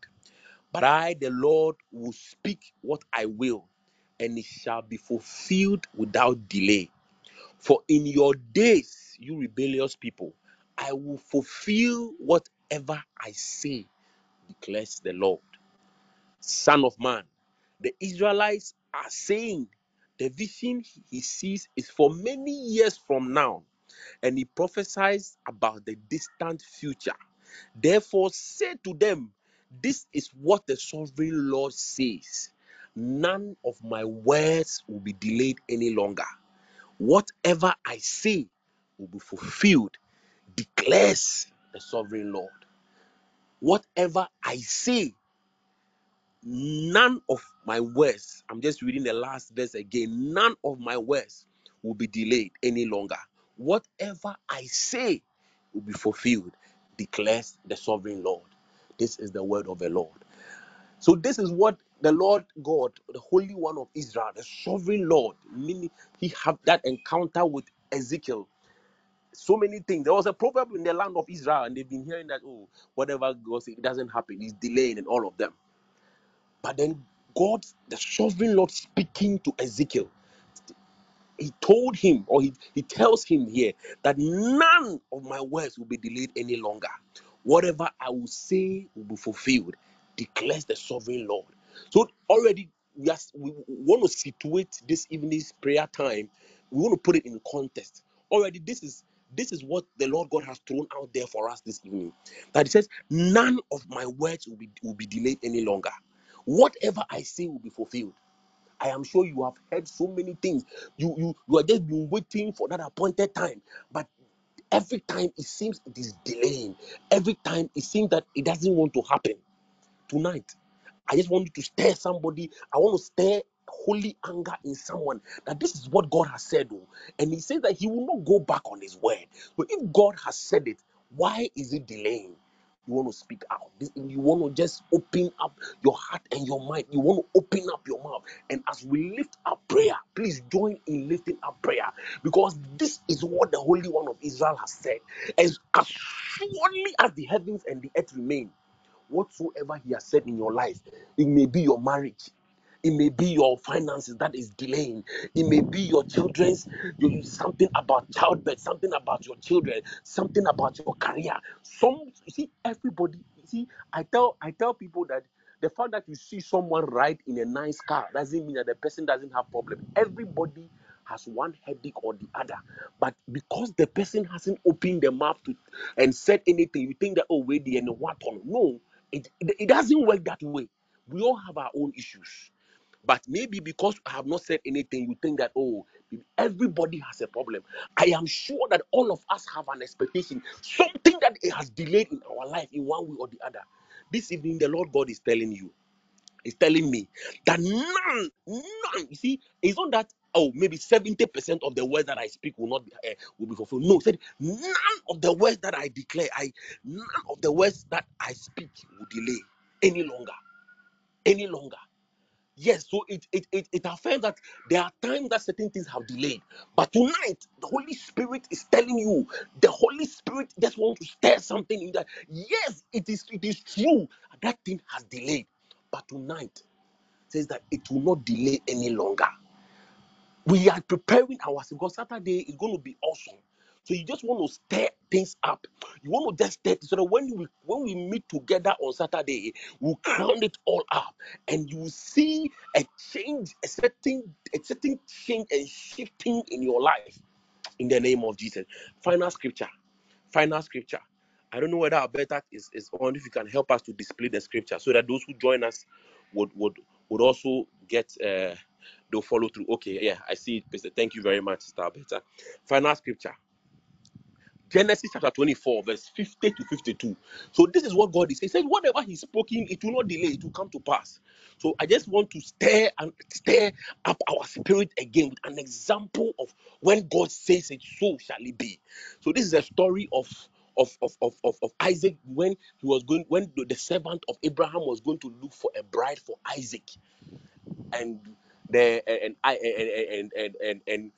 A: But I, the Lord, will speak what I will, and it shall be fulfilled without delay. For in your days, you rebellious people, I will fulfill whatever I say, declares the Lord. Son of man, the Israelites are saying the vision he sees is for many years from now, and he prophesies about the distant future. Therefore, say to them, This is what the sovereign Lord says. None of my words will be delayed any longer. Whatever I say will be fulfilled, declares the sovereign Lord. Whatever I say, none of my words, I'm just reading the last verse again, none of my words will be delayed any longer. Whatever I say will be fulfilled, declares the sovereign Lord. This is the word of the Lord. So this is what the Lord God, the Holy One of Israel, the Sovereign Lord, meaning he had that encounter with Ezekiel. So many things. There was a proverb in the land of Israel, and they've been hearing that oh, whatever goes, it doesn't happen. He's delaying and all of them. But then God, the Sovereign Lord, speaking to Ezekiel he told him or he, he tells him here that none of my words will be delayed any longer. Whatever i will say will be fulfilled declares the sovereign lord. So already yes we want to situate this evening's prayer time. We want to put it in context. Already this is this is what the lord god has thrown out there for us this evening. That he says none of my words will be will be delayed any longer. Whatever i say will be fulfilled I am sure you have heard so many things. You you you are just been waiting for that appointed time, but every time it seems it is delaying. Every time it seems that it doesn't want to happen. Tonight, I just want you to stir somebody. I want to stir holy anger in someone that this is what God has said, oh, and He says that He will not go back on His word. But if God has said it, why is it delaying? You want to speak out. You want to just open up your heart and your mind. You want to open up your mouth. And as we lift up prayer, please join in lifting up prayer because this is what the Holy One of Israel has said. As, as surely as the heavens and the earth remain, whatsoever he has said in your life it may be your marriage it may be your finances that is delaying. It may be your children's you, something about childbirth something about your children something about your career. Some you see everybody you see i tell i tell people that the fact that you see someone ride in a nice car doesn't mean that the person doesn't have problem. Everybody has one headache or the other. But because the person hasn't opened their mouth to and said anything you think that oh wait and what on no it, it, it doesn't work that way. We all have our own issues. But maybe because I have not said anything, you think that, oh, everybody has a problem. I am sure that all of us have an expectation, something that it has delayed in our life in one way or the other. This evening, the Lord God is telling you, is telling me that none, none, you see, it's not that. Oh, maybe 70% of the words that I speak will not be uh, will be fulfilled. No, said none of the words that I declare, I none of the words that I speak will delay any longer, any longer. Yes, so it it it, it affirms that there are times that certain things have delayed, but tonight the Holy Spirit is telling you, the Holy Spirit just wants to stir something in that. Yes, it is it is true that thing has delayed, but tonight says that it will not delay any longer we are preparing ourselves because Saturday is going to be awesome. So you just want to stir things up. You want to just stir so that when we when we meet together on Saturday, we'll crown it all up, and you will see a change, a certain a certain change and shifting in your life in the name of Jesus. Final scripture. Final scripture. I don't know whether Alberta is, is on if you can help us to display the scripture so that those who join us would would would also get uh they'll follow through. Okay, yeah, I see it. Thank you very much, Sister Alberta. Final scripture. Genesis chapter 24, verse 50 to 52. So this is what God is saying. He said, whatever He's spoken, it will not delay, it will come to pass. So I just want to stir and stir up our spirit again with an example of when God says it, so shall it be. So this is a story of of, of, of, of, Isaac when he was going when the the servant of Abraham was going to look for a bride for Isaac and the and I and and and and, and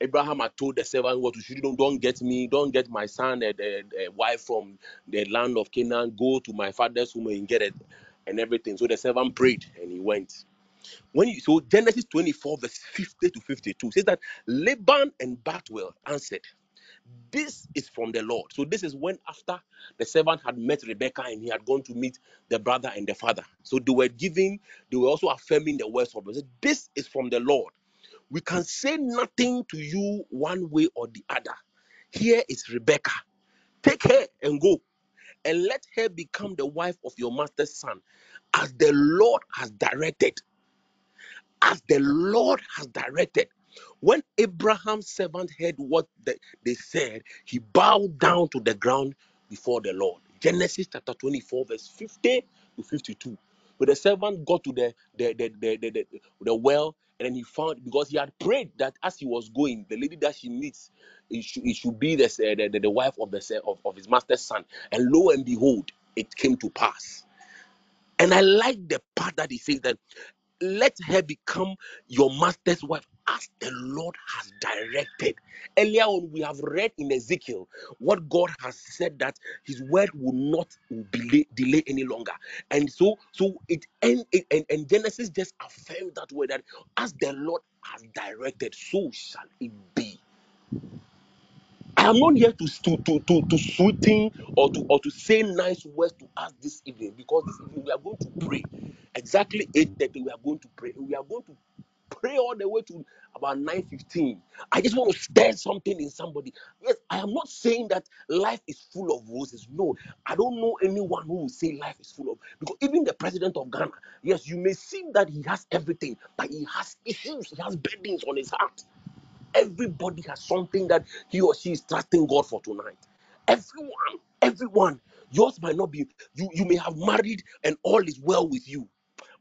A: Abraham had told the servant what to do. Don't, don't get me, don't get my son a, a, a wife from the land of Canaan. Go to my father's home and get it and everything. So the servant prayed and he went. When you so Genesis 24, verse 50 to 52 says that Laban and Bethuel answered, This is from the Lord. So this is when after the servant had met Rebekah and he had gone to meet the brother and the father. So they were giving, they were also affirming the words of God. This is from the Lord. We can say nothing to you one way or the other. Here is Rebecca. Take her and go. and let her become the wife of your master's son, as the Lord has directed as the Lord has directed. When Abraham's servant heard what the- they said, he bowed down to the ground before the Lord. Genesis chapter 24, verse 50 to 52. But the servant got to the the, the, the, the, the, the well and then he found because he had prayed that as he was going, the lady that she meets, it should, it should be the, eh, the, the, the wife of the se- eh, of, of his master's son. And lo and behold, it came to pass. And I like the part that he says that let her become your master's wife as the Lord has directed. Earlier on, we have read in Ezekiel what God has said that His word will not delay, delay any longer, and so so it and, and and Genesis just affirmed that word that as the Lord has directed, so shall it be. I am not here to to to to, to sweeten or to or to say nice words to us this evening because this evening we are going to pray exactly 8:30 we are going to pray we are going to pray all the way to about 9:15 I just want to stir something in somebody yes I am not saying that life is full of roses no I don't know anyone who will say life is full of because even the president of Ghana yes you may seem that he has everything but he has issues he has burdens on his heart Everybody has something that he or she is trusting God for tonight. Everyone, everyone. Yours might not be. You you may have married and all is well with you,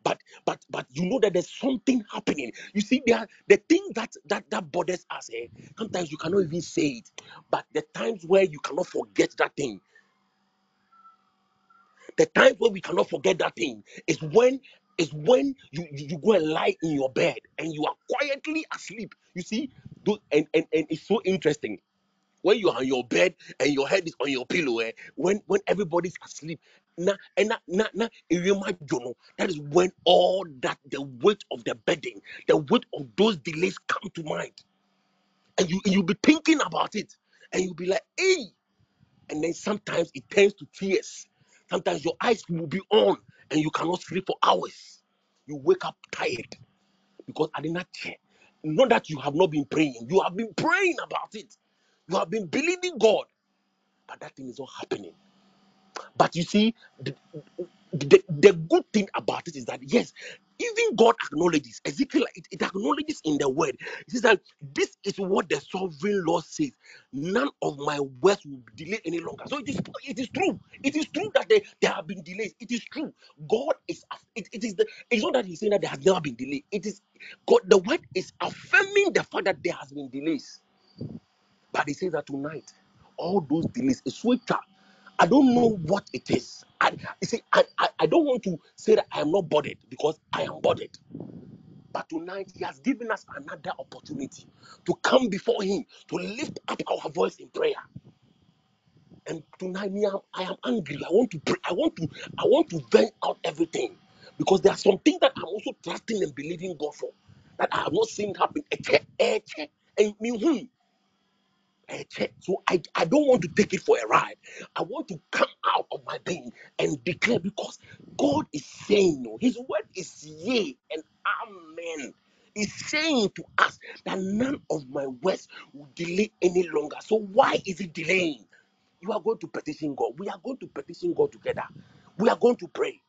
A: but but but you know that there's something happening. You see, there the thing that that that bothers us. Eh? Sometimes you cannot even say it, but the times where you cannot forget that thing, the times where we cannot forget that thing is when is when you, you go and lie in your bed and you are quietly asleep. You see, and and, and it's so interesting when you're on your bed and your head is on your pillow, eh, when when everybody's asleep, na eh, and adwo that is when all that the weight of the burden, the weight of those delays come to mind, and you you'll be thinking about it, and you'll be like, hey, and then sometimes it turns to tears. Sometimes your eyes will be on, and you cannot sleep for hours. You wake up tired because I did not check. Not that you have not been praying, you have been praying about it. You have been believing God but that thing is not happening. But you see, the, the, the good thing about it is that yes, even God acknowledges, Ezekiel, it, it acknowledges in the word. It says that this is what the sovereign Lord says. None of my words will be delayed any longer. So it is it is true. It is true that there, there have been delays. It is true. God is it, it is the it's not that he's saying that there has never been delay. It is God, the word is affirming the fact that there has been delays. But he says that tonight, all those delays, a sweater. I don't know what it is. I, you see, I, I, I don't want to say that I am not bothered because I am bothered. But tonight, He has given us another opportunity to come before Him, to lift up our voice in prayer. And tonight, me, I'm- I am angry. I want to pray. I want to, I want to vent out everything because there are some things that I'm also trusting and believing God for that I have not seen happen. And me. Eh. So I, I don't want to take it for a ride. I want to come out of my being and declare because God is saying, no, His word is yea and amen. He's saying to us that none of my words will delay any longer. So why is it delaying? You are going to petition God. We are going to petition God together. We are going to pray.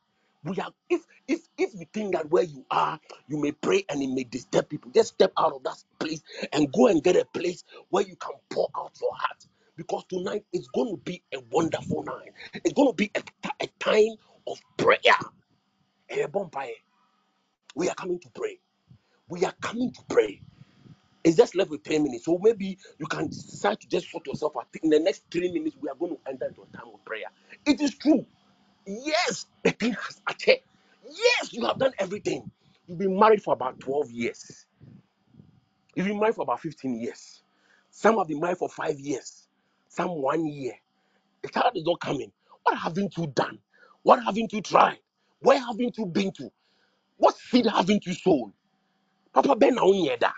A: We are if if if you think that where you are, you may pray and it may disturb people. Just step out of that place and go and get a place where you can pour out your heart. Because tonight it's going to be a wonderful night. It's going to be a, a time of prayer. Eh. We are coming to pray. We are coming to pray. It's just left with 10 minutes. So maybe you can decide to just sort yourself out. In the next three minutes, we are going to enter into a time of prayer. It is true. Yes, the thing has attained. Yes, you have done everything. You've been married for about 12 years. You've been married for about 15 years. Some have been married for five years. Some one year. The child is not coming. What haven't you done? What haven't you tried? Where haven't you been to? What seed haven't you sown? Papa Ben na.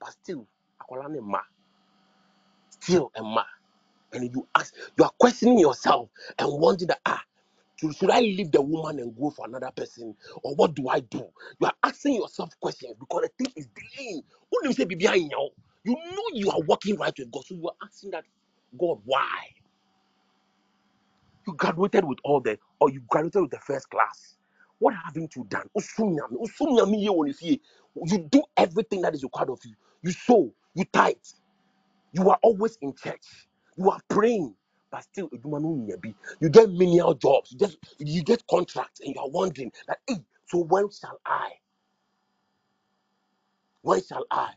A: But still, akwala ne ma. Still a ma. And you ask, you are questioning yourself and wondering that ah. Should, should I leave the woman and go for another person? Or what do I do? You are asking yourself questions because the thing is delaying. When you say "Bibi, I know," you know you are working right with God. So you are asking that God, why? You graduated with all the, or you graduated with the first class. What haven't you done? You do everything that is required of you. You sow, you tithe, you are always in church. You are praying, but still edwuma no nya bi. you get menial jobs. You just you get contracts, and you are wondering that, hey, so when shall I? When shall I?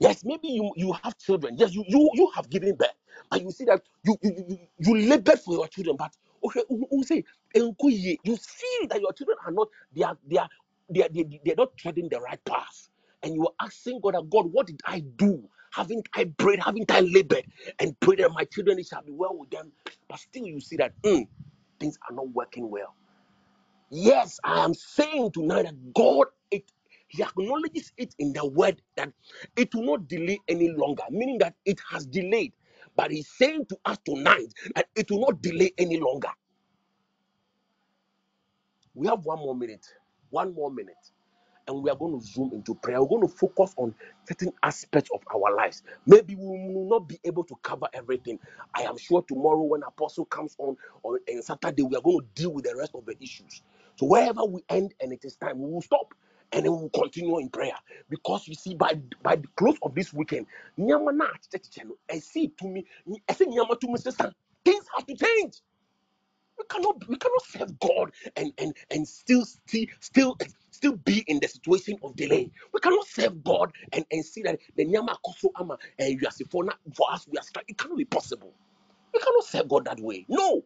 A: Yes, maybe you you have children. Yes, you you you have given birth, and you see that you you you, you you labored for your children. But okay, who who say "Enku ye," you see that your children are not they are they are they are, they, they are not treading the right path, and you are asking God, God, what did I do? Haven't I prayed? Haven't I labored and prayed that my children it shall be well with them? But still, you see that mm, things are not working well Yes, I am saying tonight that God, it, He acknowledges it in the word that it will not delay any longer, meaning that it has delayed. But He's saying to us tonight that it will not delay any longer. We have one more minute. One more minute. And we are going to zoom into prayer. We're going to focus on certain aspects of our lives. Maybe we will not be able to cover everything. I am sure tomorrow, when Apostle comes on, or on Saturday, we are going to deal with the rest of the issues. So wherever we end and it is time, we will stop and then we will continue in prayer. Because you see, by by the close of this weekend, I see to me, I see to things have to change. We cannot we cannot serve God and and and still still still still be in the situation of delay. We cannot serve God and, and see that the nyama akoso ama and you are for na- for us we are struck. It cannot be possible. We cannot serve God that way. No,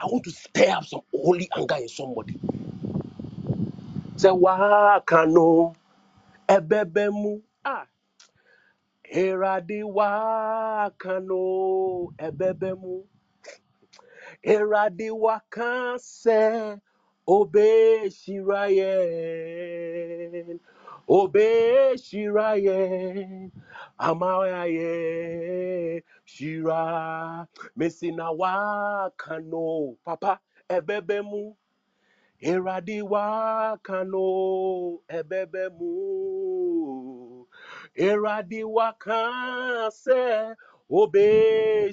A: I want to stir up some holy anger in somebody. Say wa kano ebebemu ah heradi wa kano ebebemu Eradi wakase O Shirayel, Obe Amaye Shira, Mesinawa Kano, Papa Ebebemu, Eradiwa Kano, Ebebemu, Eradiwa Kase, Obe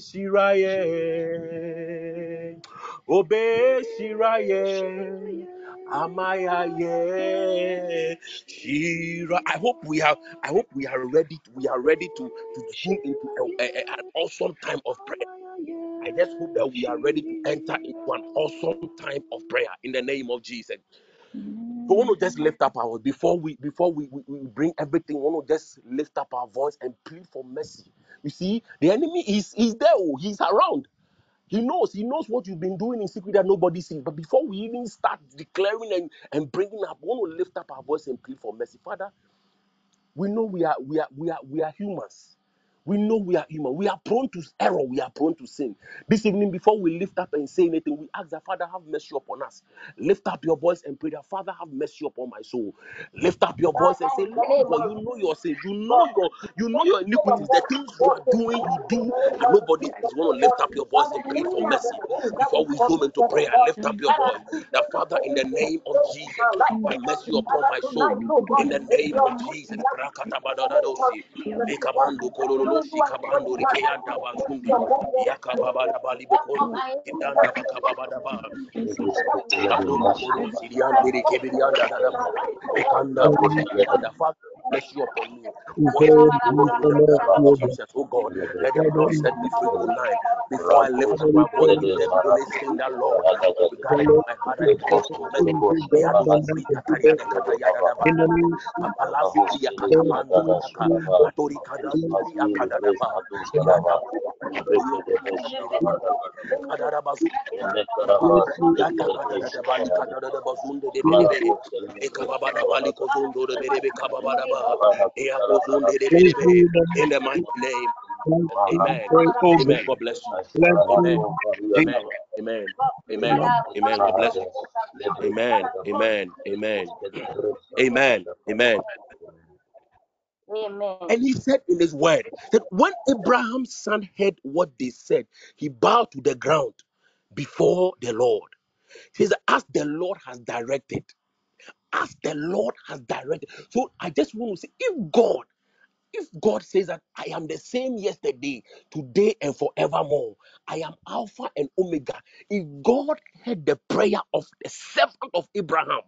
A: Obe shiraye. Amaya ye shira. I hope we are. I hope we are ready. We are ready to to zoom into a, a- a- an awesome time of prayer. I just hope that we are ready to enter into an awesome time of prayer in the name of Jesus. We want to just lift up our before we before we, we, we bring everything. We want to just lift up our voice and plead for mercy. You see, the enemy is is there. oh, He's around. He knows. He knows what you've been doing in secret that nobody sees. But before we even start declaring and, and bringing up, we want to lift up our voice and plead for mercy. Father, we know we are we are we are we are humans. We know we are human. We are prone to error. We are prone to sin. This evening, before we lift up and say anything, we ask that Father have mercy upon us. Lift up your voice and pray that Father have mercy upon my soul. Lift up your voice and say, Lord God, you know your sins. You know your you know your iniquities, the things you are doing, you do,
C: the
A: and nobody
C: is
A: want to lift up your voice and plead for
C: the
A: mercy.
C: things that we
A: Before we zoom into prayer, lift up your voice. The Father, in the name of Jesus, have mercy upon my soul. In the name of Jesus.
C: Mercy that we the oh
A: kololo
C: you are able
A: shikabando
C: to have that
A: rikeyanda
C: access to
A: bazundi.
C: your word, God.
A: Yakababada
C: Therefore,
A: balibokon.
C: my enemy,
A: Idanda
C: that you will
A: bakababadaba.
C: that we
A: Kadono
C: have
A: kodo
C: that has
A: siriande rekebirianda
C: spoken in
A: dadaba.
C: our life, God.
A: Ekanda
C: the name of
A: brosirianda. Father, have mercy upon me. Wash
F: God,
A: me
F: we
A: with the
F: cannot
A: blood of
F: hear that.
A: Jesus. Oh God, let the
F: Father,
A: blood
F: we
A: set me free tonight. Before I lift up my voice,
F: pray.
A: if there be anything that Lord, regarding my heart that
F: the
A: is against your mercy.
F: things of
A: May
F: God
A: I
F: that
A: don't free
F: be
A: katayada
F: today.
A: katayada daba.
F: In the name
A: Papa de. E kababa da bali de be kababa da ba. E ya de In the mighty name. Amen. Amen. God bless you. Amen. Amen. Amen. Amen.
F: Amen.
A: God bless you. Amen. Amen. Amen. Amen. Amen.
C: Amen.
A: And he said in his word that when Abraham's son heard what they said, he bowed to the ground before the Lord. He says, as the Lord has directed. as the Lord has directed. So I just want to say, if God If God says that I am the same yesterday, today, and forevermore, I am Alpha and Omega. If God heard the prayer of the servant of Abraham,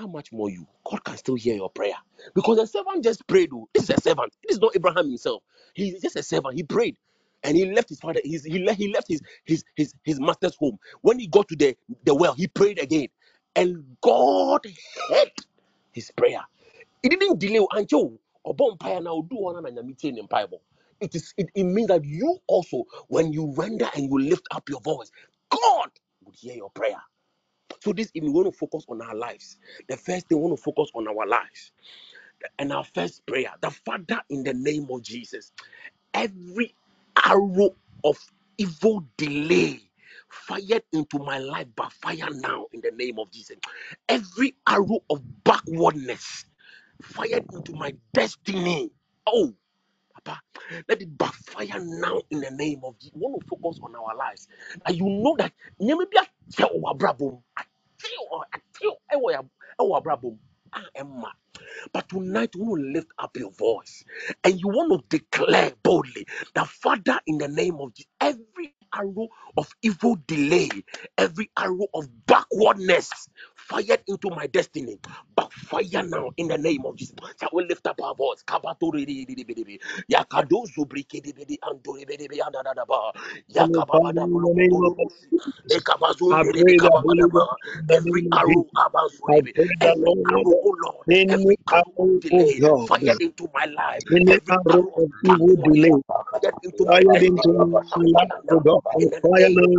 A: how much more you? God can still hear your prayer. Because the servant just prayed. oh. This is a servant. This is not Abraham himself. He's just a servant. He prayed. And he left his father. He, left, he left his, his his his master's home. When he got to the, the well, he prayed again. And God heard his prayer. It didn't delay until ɔbɔ oh, mpaeɛ na ɔdu hɔ na nyame tie ne mpaebɔ. It is it, it means that you also, when you render and you lift up your voice, God would hear your prayer. So this evening, we want to focus on our lives. The first thing, we want to focus on our lives. And our first prayer, the Father, in the name of Jesus, every arrow of evil delay fired into my life by fire now in the name of Jesus. Every arrow of backwardness fired into my destiny. Oh, Papa, let it backfire now in the name of Jesus. We want to focus on our lives. And you know that maybe I tell our brabo. I tell I tell our brabo. Ah, Emma. But tonight, you want to lift up your voice and you want to declare boldly that, Father, in the name of Jesus, every arrow of evil delay, every arrow of backwardness fired into my destiny, backfire now in the name of Jesus. Shall we lift up our voice? Andadadaba,
G: the oh
A: every arrow abazuribi, every arrow, oh Lord, every arrow of
G: oh
A: delay fired into my life, every
G: arrow
A: of
G: evil delay,
A: fired into my
G: fired
A: destiny.
G: into my life,
A: Fire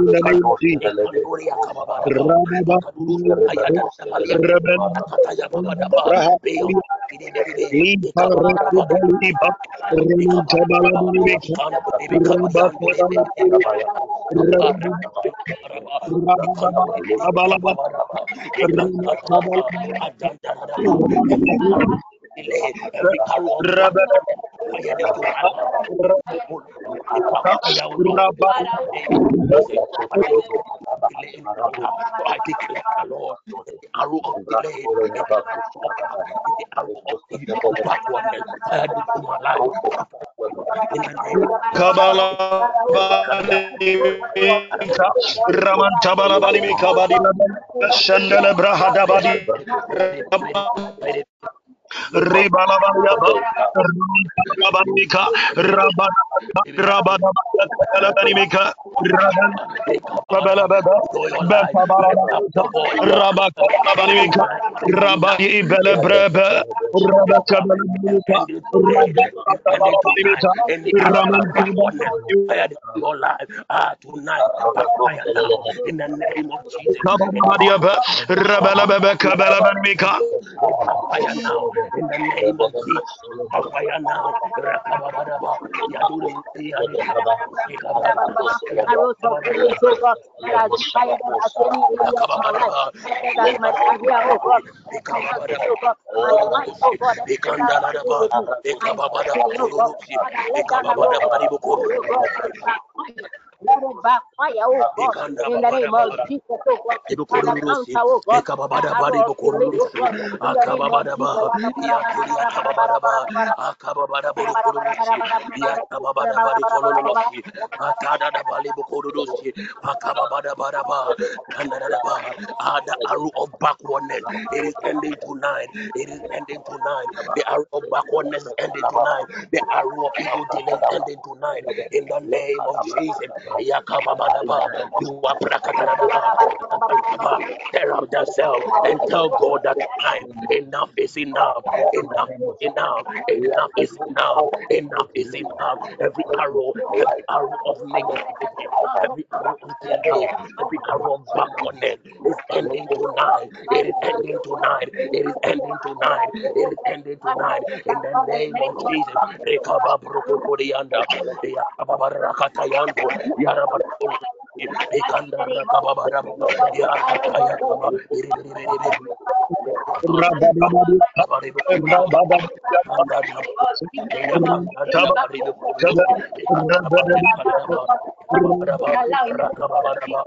A: Kabala ربك Kabala Bali
G: Mika Bali Shandala
A: Bali. Up
G: Betabalabika,
A: your voice. Declare
G: Rabakabalabika,
A: tonight is the night.
G: Rabadi Belebrebe,
A: fired into your life. Ah, tonight. In the name of Jesus. Any
G: Kabadiaba, Rabalababa, Kabalabalika,
A: it backfire now. In the name of Jesus. Backfire now. Rakababadaba. Yaduri. Yaduri. Ikababadaba.
H: Arrows of delay, oh God, that has been fired at any area of my life. My career, oh God, my finances, God, my life, oh God, everything that has to do
A: Ikandaladaba.
H: with me, my destiny,
A: Ikababadaba.
H: God.
A: Kururusi.
H: Father, let that arrow
A: Ikababadaba.
H: oh God, The arrow of
A: backwardness. It is ending tonight. It is ending tonight. The arrow of backwardness is ending tonight. The arrow of evil is ending tonight. In the name of Jesus. You are. Tear up yourself and tell God that time enough is enough. Enough is enough. Enough is enough. Enough is enough. Every arrow, every arrow of negativity, every arrow of delay, every arrow of backwardness is ending tonight. It is ending tonight. It is ending tonight. It is ending tonight. In the name of Jesus. Rekaba brokokorianda. Yakababarakatayando. Yarabakolo. Ekanda rakababaraba. Yakataya kaba. Iribiribiribi.
G: Rabadabadika, Rabadabadika,
A: Ekaba, ekaba, ekaba, have faith enough.
F: Rabba,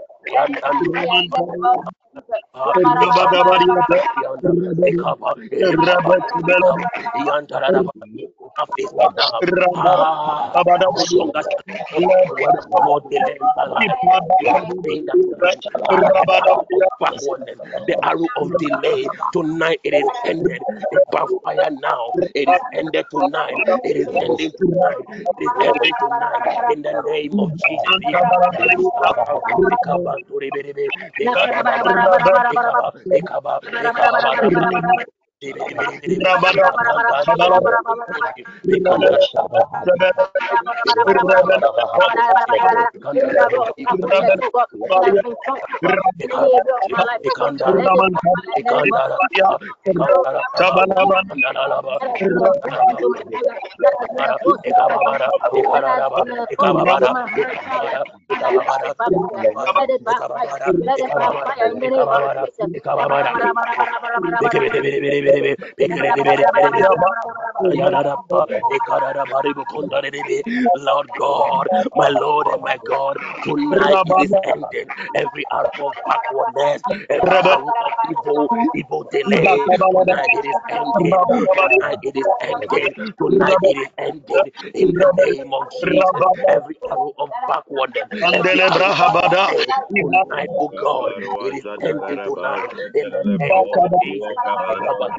A: the arrow of delay tonight it is ended. It backfire now. It is ended tonight. It is ending tonight. It is ending tonight. In the name of Jesus. Manduri Biribi, Ekaba, Ekaba, Ekaba, Ekaba, Thank. Lord God, my Lord and my God, tonight is ending every hour of backwardness, every hour of evil, evil delay. Tonight it is ending. Tonight it is ending. Tonight it is ending. In the name of Jesus, every arrow of backwardness. Tonight, oh God, it is ending tonight. In the name of Jesus.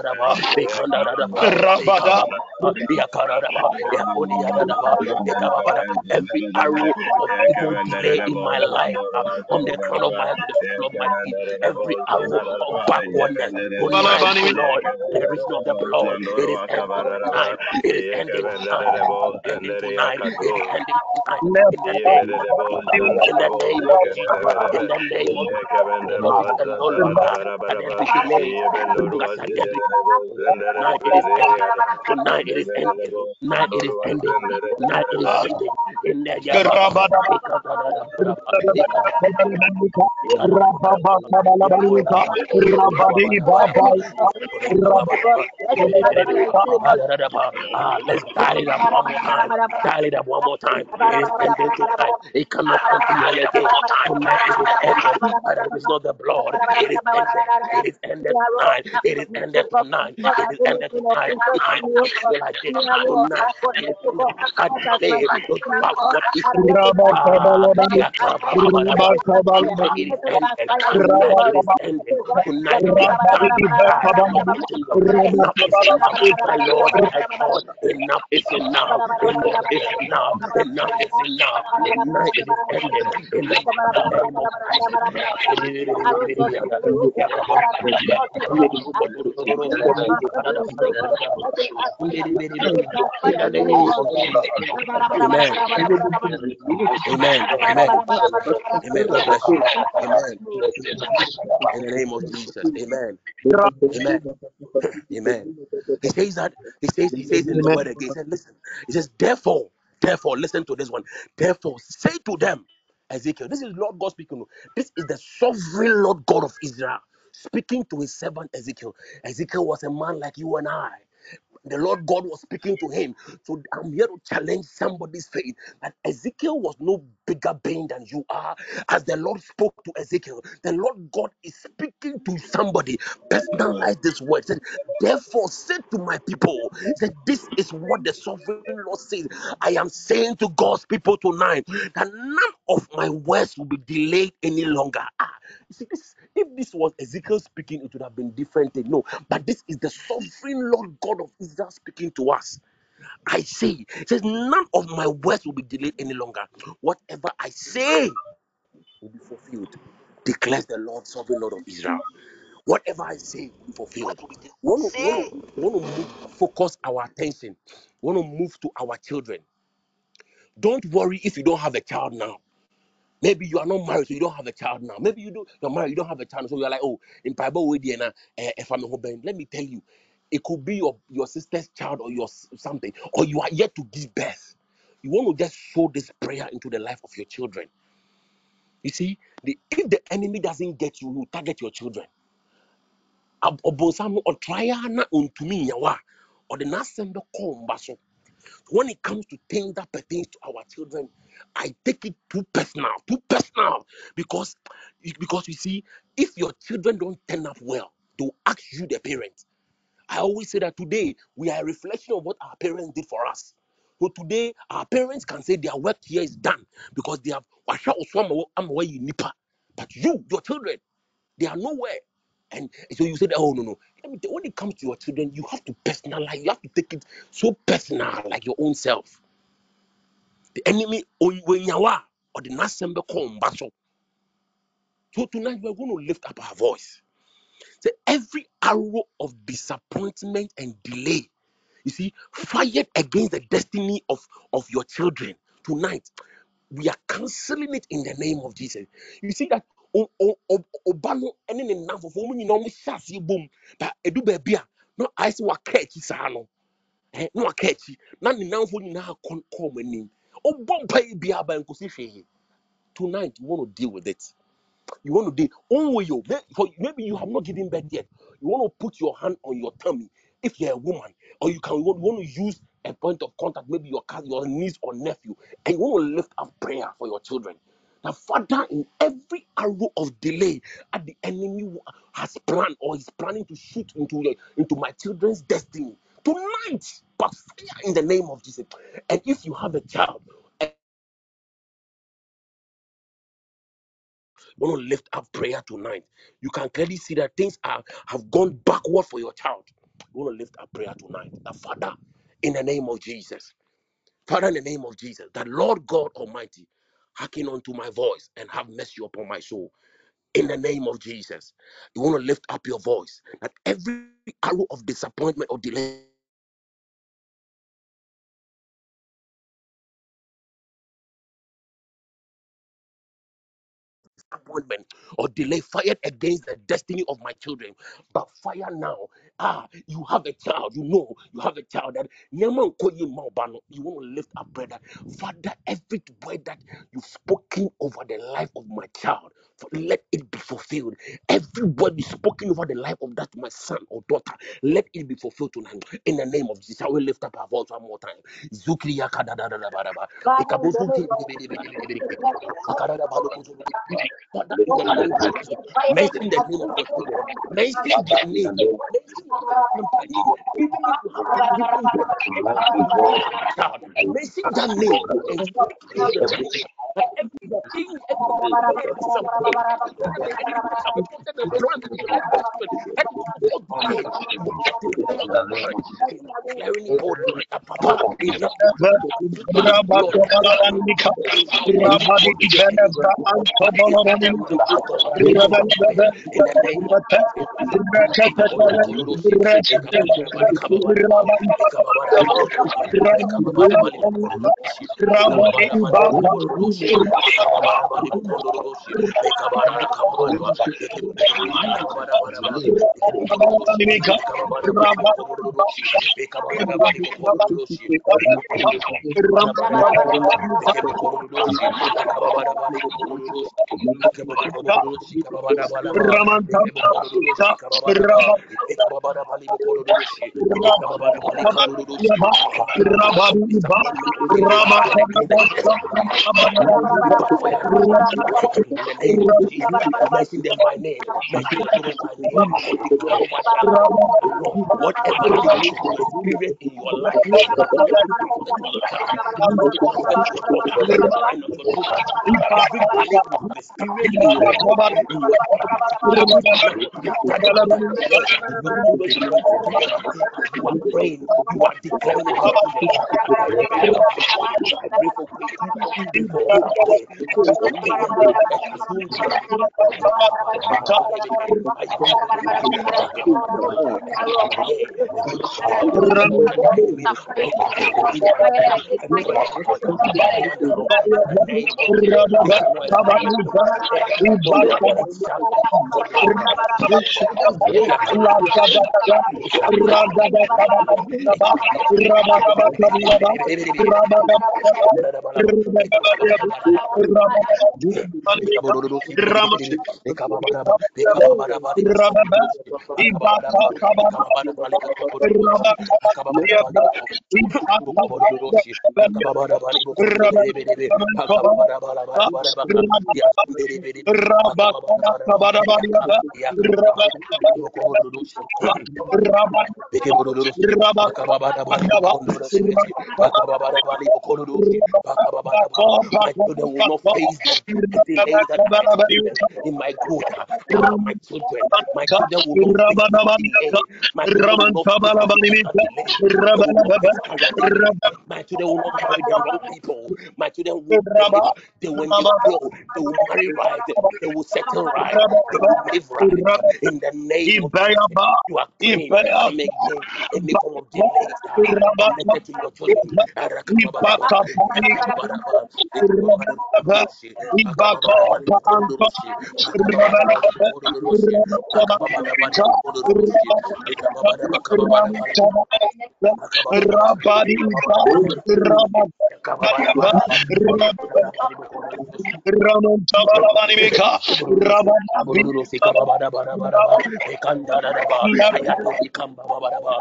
F: Rabada,
A: Ekababaraba, Yakararaba, Yakodiadadaba, Ekababara. Every arrow of evil delay in my life, uh, from the crown of my head the sole of my feet, every arrow of backwardness tonight, oh Lord, by the reason of the blood, it is ending tonight. It is ending tonight. It is ending tonight. It is ending tonight. In the name of Jesus. In the name of Jesus. In the name of Jesus. It is no longer scientific delay. No longer Tonight it is ending. Tonight it is ending. Tonight it is ending. Tonight it is ending. In the Ah, let's dial it up one more time. Dial it up one more time. It is ending tonight. It cannot continue again. Tonight it is ended. It is not the blood. It is ended. It is ended tonight. It is ended Enough is enough. Enough is enough. Enough is enough. Enough is. Enough in the mighty name of Jesus. In the name of Jesus. Amen. Amen. Amen. Amen. God bless you. Amen. In the name of Jesus. Amen. Amen. Amen. He says that he says he says in the word again. He said, listen. He says, therefore, therefore, listen to this one. Therefore, say to them, Ezekiel. This is Lord God speaking. This is the sovereign Lord God of Israel speaking to his servant Ezekiel. Ezekiel was a man like you and I. The Lord God was speaking to him. So I'm here to challenge somebody's faith that Ezekiel was no bigger being than you are. As the Lord spoke to Ezekiel, the Lord God is speaking to somebody. Personalize this word. Said, Therefore, say to my people, said, This is what the sovereign Lord says. I am saying to God's people tonight that none of my words will be delayed any longer. Ah, you see, this if this was Ezekiel speaking, it would have been different. thing. No, but this is the sovereign Lord God of Israel speaking to us. I say, it says, none of my words will be delayed any longer. Whatever I say will be fulfilled, declares the Lord, sovereign Lord of Israel. Whatever I say will be fulfilled. Want to, want to, want to move, focus our attention. Want to move to our children. Don't worry if you don't have a child now. Maybe you are not married, so you don't have a child now. Maybe you do, you're married, you don't have a child, so you're like, oh, in Bible, we did, uh, if I'm a husband, let me tell you. It could be your, your sister's child or your something, or you are yet to give birth. You want to just sow this prayer into the life of your children. You see, the, if the enemy doesn't get you, you target your children. Ab- ɔbonsam no, so. When it comes to things that pertains to our children, I take it too personal, too personal, because because you see, if your children don't turn up well, they'll ask you, the parent. I always say that today we are a reflection of what our parents did for us. So today our parents can say their work here is done because they have washa oswama yi nipa. But you, your children, they are nowhere. And so you said, oh no, no. When it comes to your children, you have to personalize, you have to take it so personal, like your own self. The enemy or the nasembe so. So tonight we're going to lift up our voice. Say every arrow of disappointment and delay you see, fired against the destiny of, of your children tonight. We are canceling it in the name of Jesus. You see that o- o- o- ọba no ne ne nnamfofoɔ wɔn nyinaa wɔhyɛ aseɛ bom. Ba edu baabi a na ayɛ sɛ waka akyi saa no ɛ na waka akyi na ne nnamfoɔ nyinaa kɔ kɔɔ wɔn anim. Ɔbɔ mpa yi bia ba nkosi hwee. Tonight you want to deal with it. You want to do only you maybe you have not given birth yet. You want to put your hand on your tummy if you're a woman or you can want, you want to use a point of contact maybe your cousin your niece or nephew and you want to lift up prayer for your children the father in every arrow of delay at the enemy has planned or is planning to shoot into into my children's destiny tonight but fire in the name of jesus and if you have a child want to lift up prayer tonight, you can clearly see that things are have gone backward for your child. You want to lift up prayer tonight. The Father, in the name of Jesus. Father, in the name of Jesus, that Lord God Almighty, hearken unto my voice and have mercy upon my soul. In the name of Jesus, you want to lift up your voice that every arrow of disappointment or delay disappointment or delay fired against the destiny of my children. But fire now. Ah, you have a child. You know you have a child that Nyaman koyi ma ọba no, you want to lift up prayer. Father, every word that you've spoken over the life of my child, let it be fulfilled. Every word you spoken over the life of that my son or daughter, let it be fulfilled tonight. In the name of Jesus, I will lift up our voice one more time. Zukriya kadadadadabadaba. Ikabosunti bidibidibidibidibidi. Akadadabalukutubidibi. Father, in the name of Jesus, mention the name of your. Mention their name. Mention their company. Mention that Jesus Mention them by name, children by name. Oh whatever you in your children's life, tonight we are standing on that delay in Luke 20, As you are praying, you are declaring over your children. As I pray for Papa, I pray for Eh, oh not not. Eh, not not. My children will not in my. Ah, my children, my children will not. My children will not will not will not marry the wrong people. My children will they, they when they grow, they will marry right, they will settle right, they will live right. In the name of Jesus, are praying. Come against any form of delays uh, connected to your children. Arakababadaba,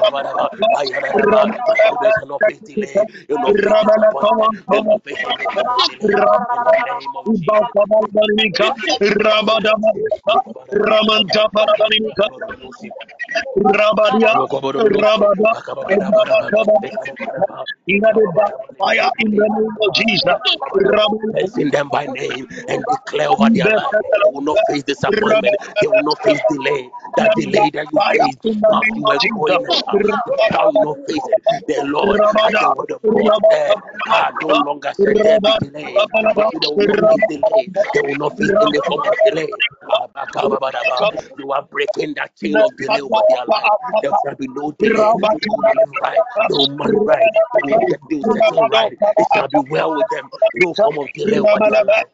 A: face face face in the name of Jesus. Mention them by name and declare over their life. They will not face disappointment. They will not face delay. That delay that you
H: name
A: you will The Lord, the ah, no longer not will face any form of delay. You are breaking that chain of delay over their life. There shall be no delay. Live right. Will marry right. They will, right. It shall be well with them. No form of delay over their life.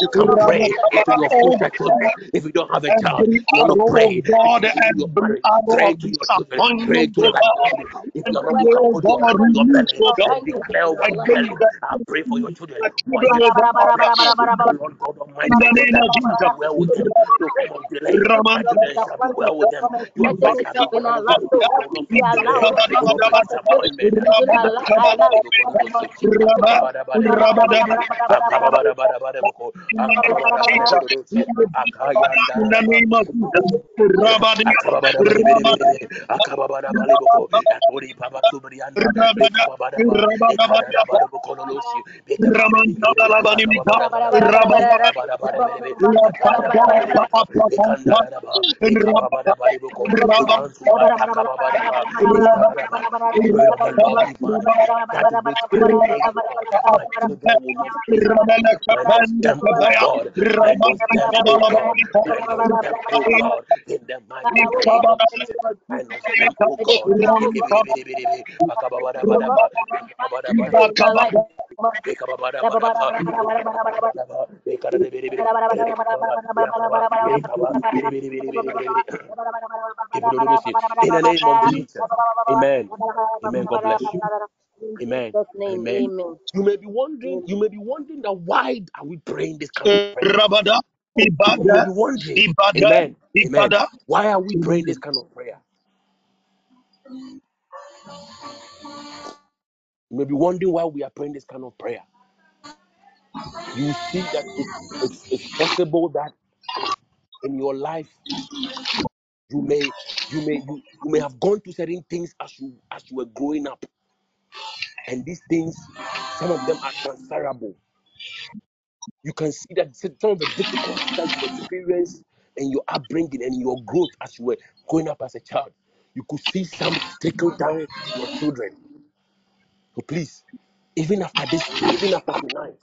A: You can pray to your children. If you don't have a child, you pray
H: God,
A: into, into your
H: every
A: marriage.
H: of
A: to your children. Pray
H: disappointment, oh God,
A: you are not,
H: every
A: you
H: way,
A: can
H: oh God,
A: hand on your
H: release, oh God,
A: and declare over your
H: against
A: belly. I pray for your children.
H: the
A: One
H: children,
A: year
H: oh
A: shall be well with them.
H: God,
A: The Lord God
H: in the name of
A: it shall be well with them.
H: Jesus.
A: No form of delay. My
H: Ramana,
A: children shall be well with them. Your
G: Let there
A: grace
G: be
A: shall be
G: job in
A: well
G: our
A: with
G: life,
A: them.
G: oh
A: They
G: God.
A: will not
G: We
A: face
G: allow
A: delay.
G: it
A: They will not face disappointment.
G: into their life right now in the name of Jesus.
A: Akori Baba God. In the mighty name of Jesus. Oh.
G: In
A: the name of Jesus. Amen. Amen. God bless you. Amen.
G: Name,
A: Amen.
G: amen.
A: You may be wondering, you may be wondering that why are we praying this kind of prayer? You may be wondering, Amen. Amen. Why are we praying this kind of prayer? You may be wondering why we are praying this kind of prayer. You see that it's it's, it's possible that in your life You may, you may, you, you may have gone through certain things as you as you were growing up, and these things, some of them are transferable. You can see that some of the difficulties that you experienced in your upbringing and your growth as you were growing up as a child, you could see some trickle down to your children. So please, even after this, even after tonight.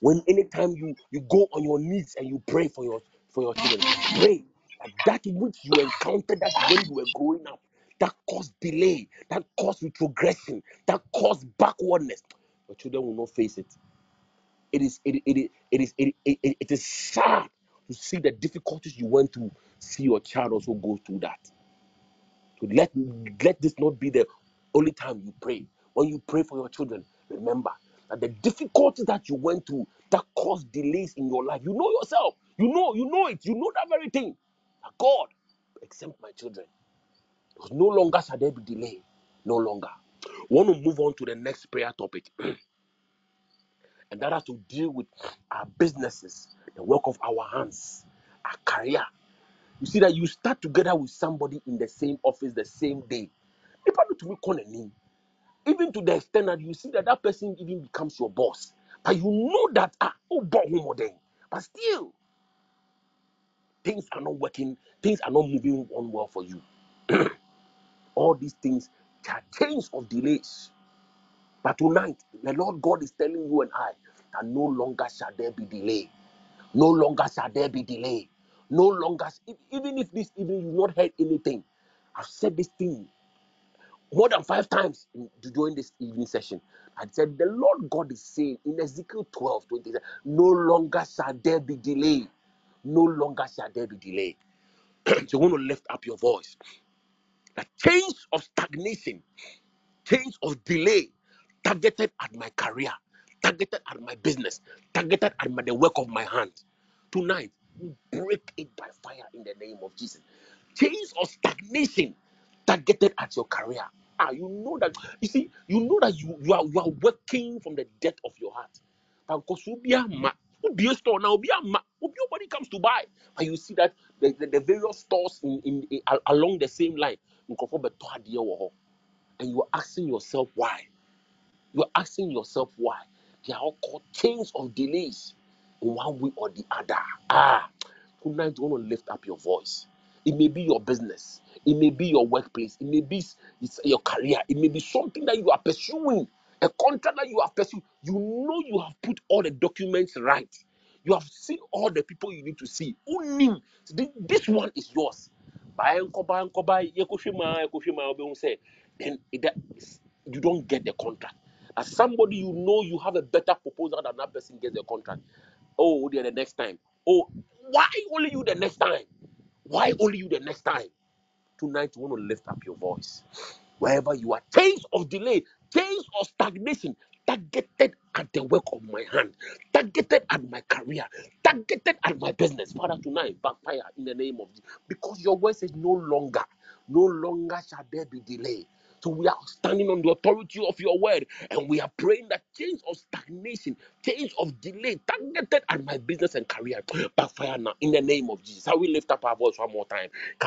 A: when anytime you you go on your knees and you pray for your for your children pray that that which you encountered that when you were growing up that caused delay that caused retrogression that caused backwardness your children will not face it it is it, it, it is it, it, it it is sad to see the difficulties you went through see your child also go through that so let let this not be the only time you pray. When you pray for your children, remember that the difficulties that you went through that caused delays in your life, you know yourself. You know, you know it. You know that very thing. That God, exempt my children. Because no longer shall there be delay. No longer. We want to move on to the next prayer topic, [clears throat] and that has to deal with our businesses, the work of our hands, our career. You see that you start together with somebody in the same office the same day. Nipa no tumi kɔ n'anim. even to the extent that you see that that person even becomes your boss but you know that ah oh boy more than but still things are not working things are not moving on well for you [clears throat] all these things are chains of delays but tonight the lord god is telling you and i that no longer shall there be delay no longer shall there be delay no longer even if this evening you've not heard anything i've said this thing more than five times in, during this evening session. I said, The Lord God is saying in Ezekiel 12 20, no longer shall there be delay. No longer shall there be delay. [clears throat] so you want to lift up your voice. The change of stagnation chains of delay targeted at my career, targeted at my business, targeted at my, the work of my hand. Tonight, we break it by fire in the name of Jesus. Chains of stagnation targeted at your career. Ah, you know that you see, you know that you, you are you are working from the depth of your heart. And because you be a ma- you be a store now, be a ma- nobody comes to buy, and you see that the, the, the various stores in, in, in- along the same line. adeɛ wɔ hɔ and you are asking yourself why. You are asking yourself why. They are all called chains of delays one way or the other. Ah, tonight you want to lift up your voice. It may be your business, it may be your workplace, it may be it's your career, it may be something that you are pursuing, a contract that you have pursued. You know you have put all the documents right. You have seen all the people you need to see. Only this one is yours? And Then that- you don't get the contract. As somebody you know you have a better proposal than that person gets the contract. Oh, there the next time. Oh, why only you the next time? Why only you the next time? Tonight you want to lift up your voice wherever you are. Chains of delay, chains of stagnation, targeted at the work of my hand, targeted at my career, targeted at my business. Father, tonight, backfire in the name of Jesus. Because your word says no longer, no longer shall there be delay. So we are standing on the authority of your word and we are praying that change of stagnation, change of delay, targeted at my business and career. Backfire now in the name of Jesus. How we lift up our voice one more time. [laughs]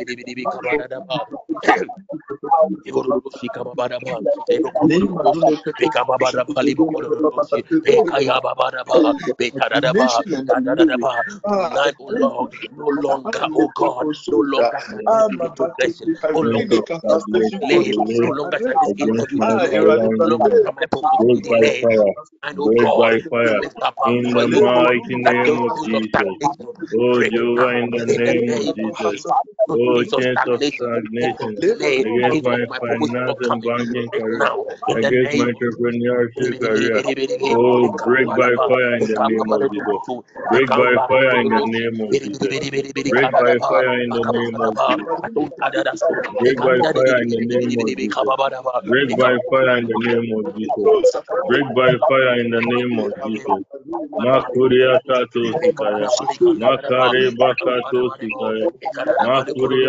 A: Oh no longer, oh God, no longer shall there be retrogression, no longer
C: of
A: shall this be
C: stagnation
A: delayed, no longer shall this
C: against
A: interview be
C: my
A: delayed,
C: career
A: no longer my promotion be
C: Break by
A: delayed.
C: fire.
A: And oh God, lift up our
C: In the
A: voice
C: mighty
A: that
C: name
A: those
C: of
A: chains
C: Jesus. Oh
A: break
C: Jehovah, in the name of Jesus.
A: Jesus.
C: Oh
A: Chains of stagnation be
I: against my finance and banking
A: Break
I: career,
A: now in the
I: against my entrepreneurship career. Oh, break by fire in the name of Jesus. Break by fire in the name of Jesus. Break by fire in the name of Jesus. Break by fire in the name of Jesus. Break by fire in the name of Jesus. Break by fire in the name of Jesus. Makuria Kato Sikaya. Makare Bakato Sikaya. Makuria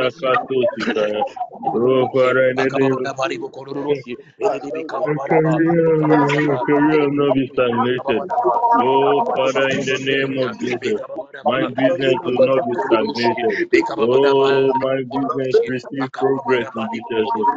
I: Oh, Father, in the name of stagnated. Oh, Jesus, my business will not be stagnated. Oh, my business receive progress in Jesus' name.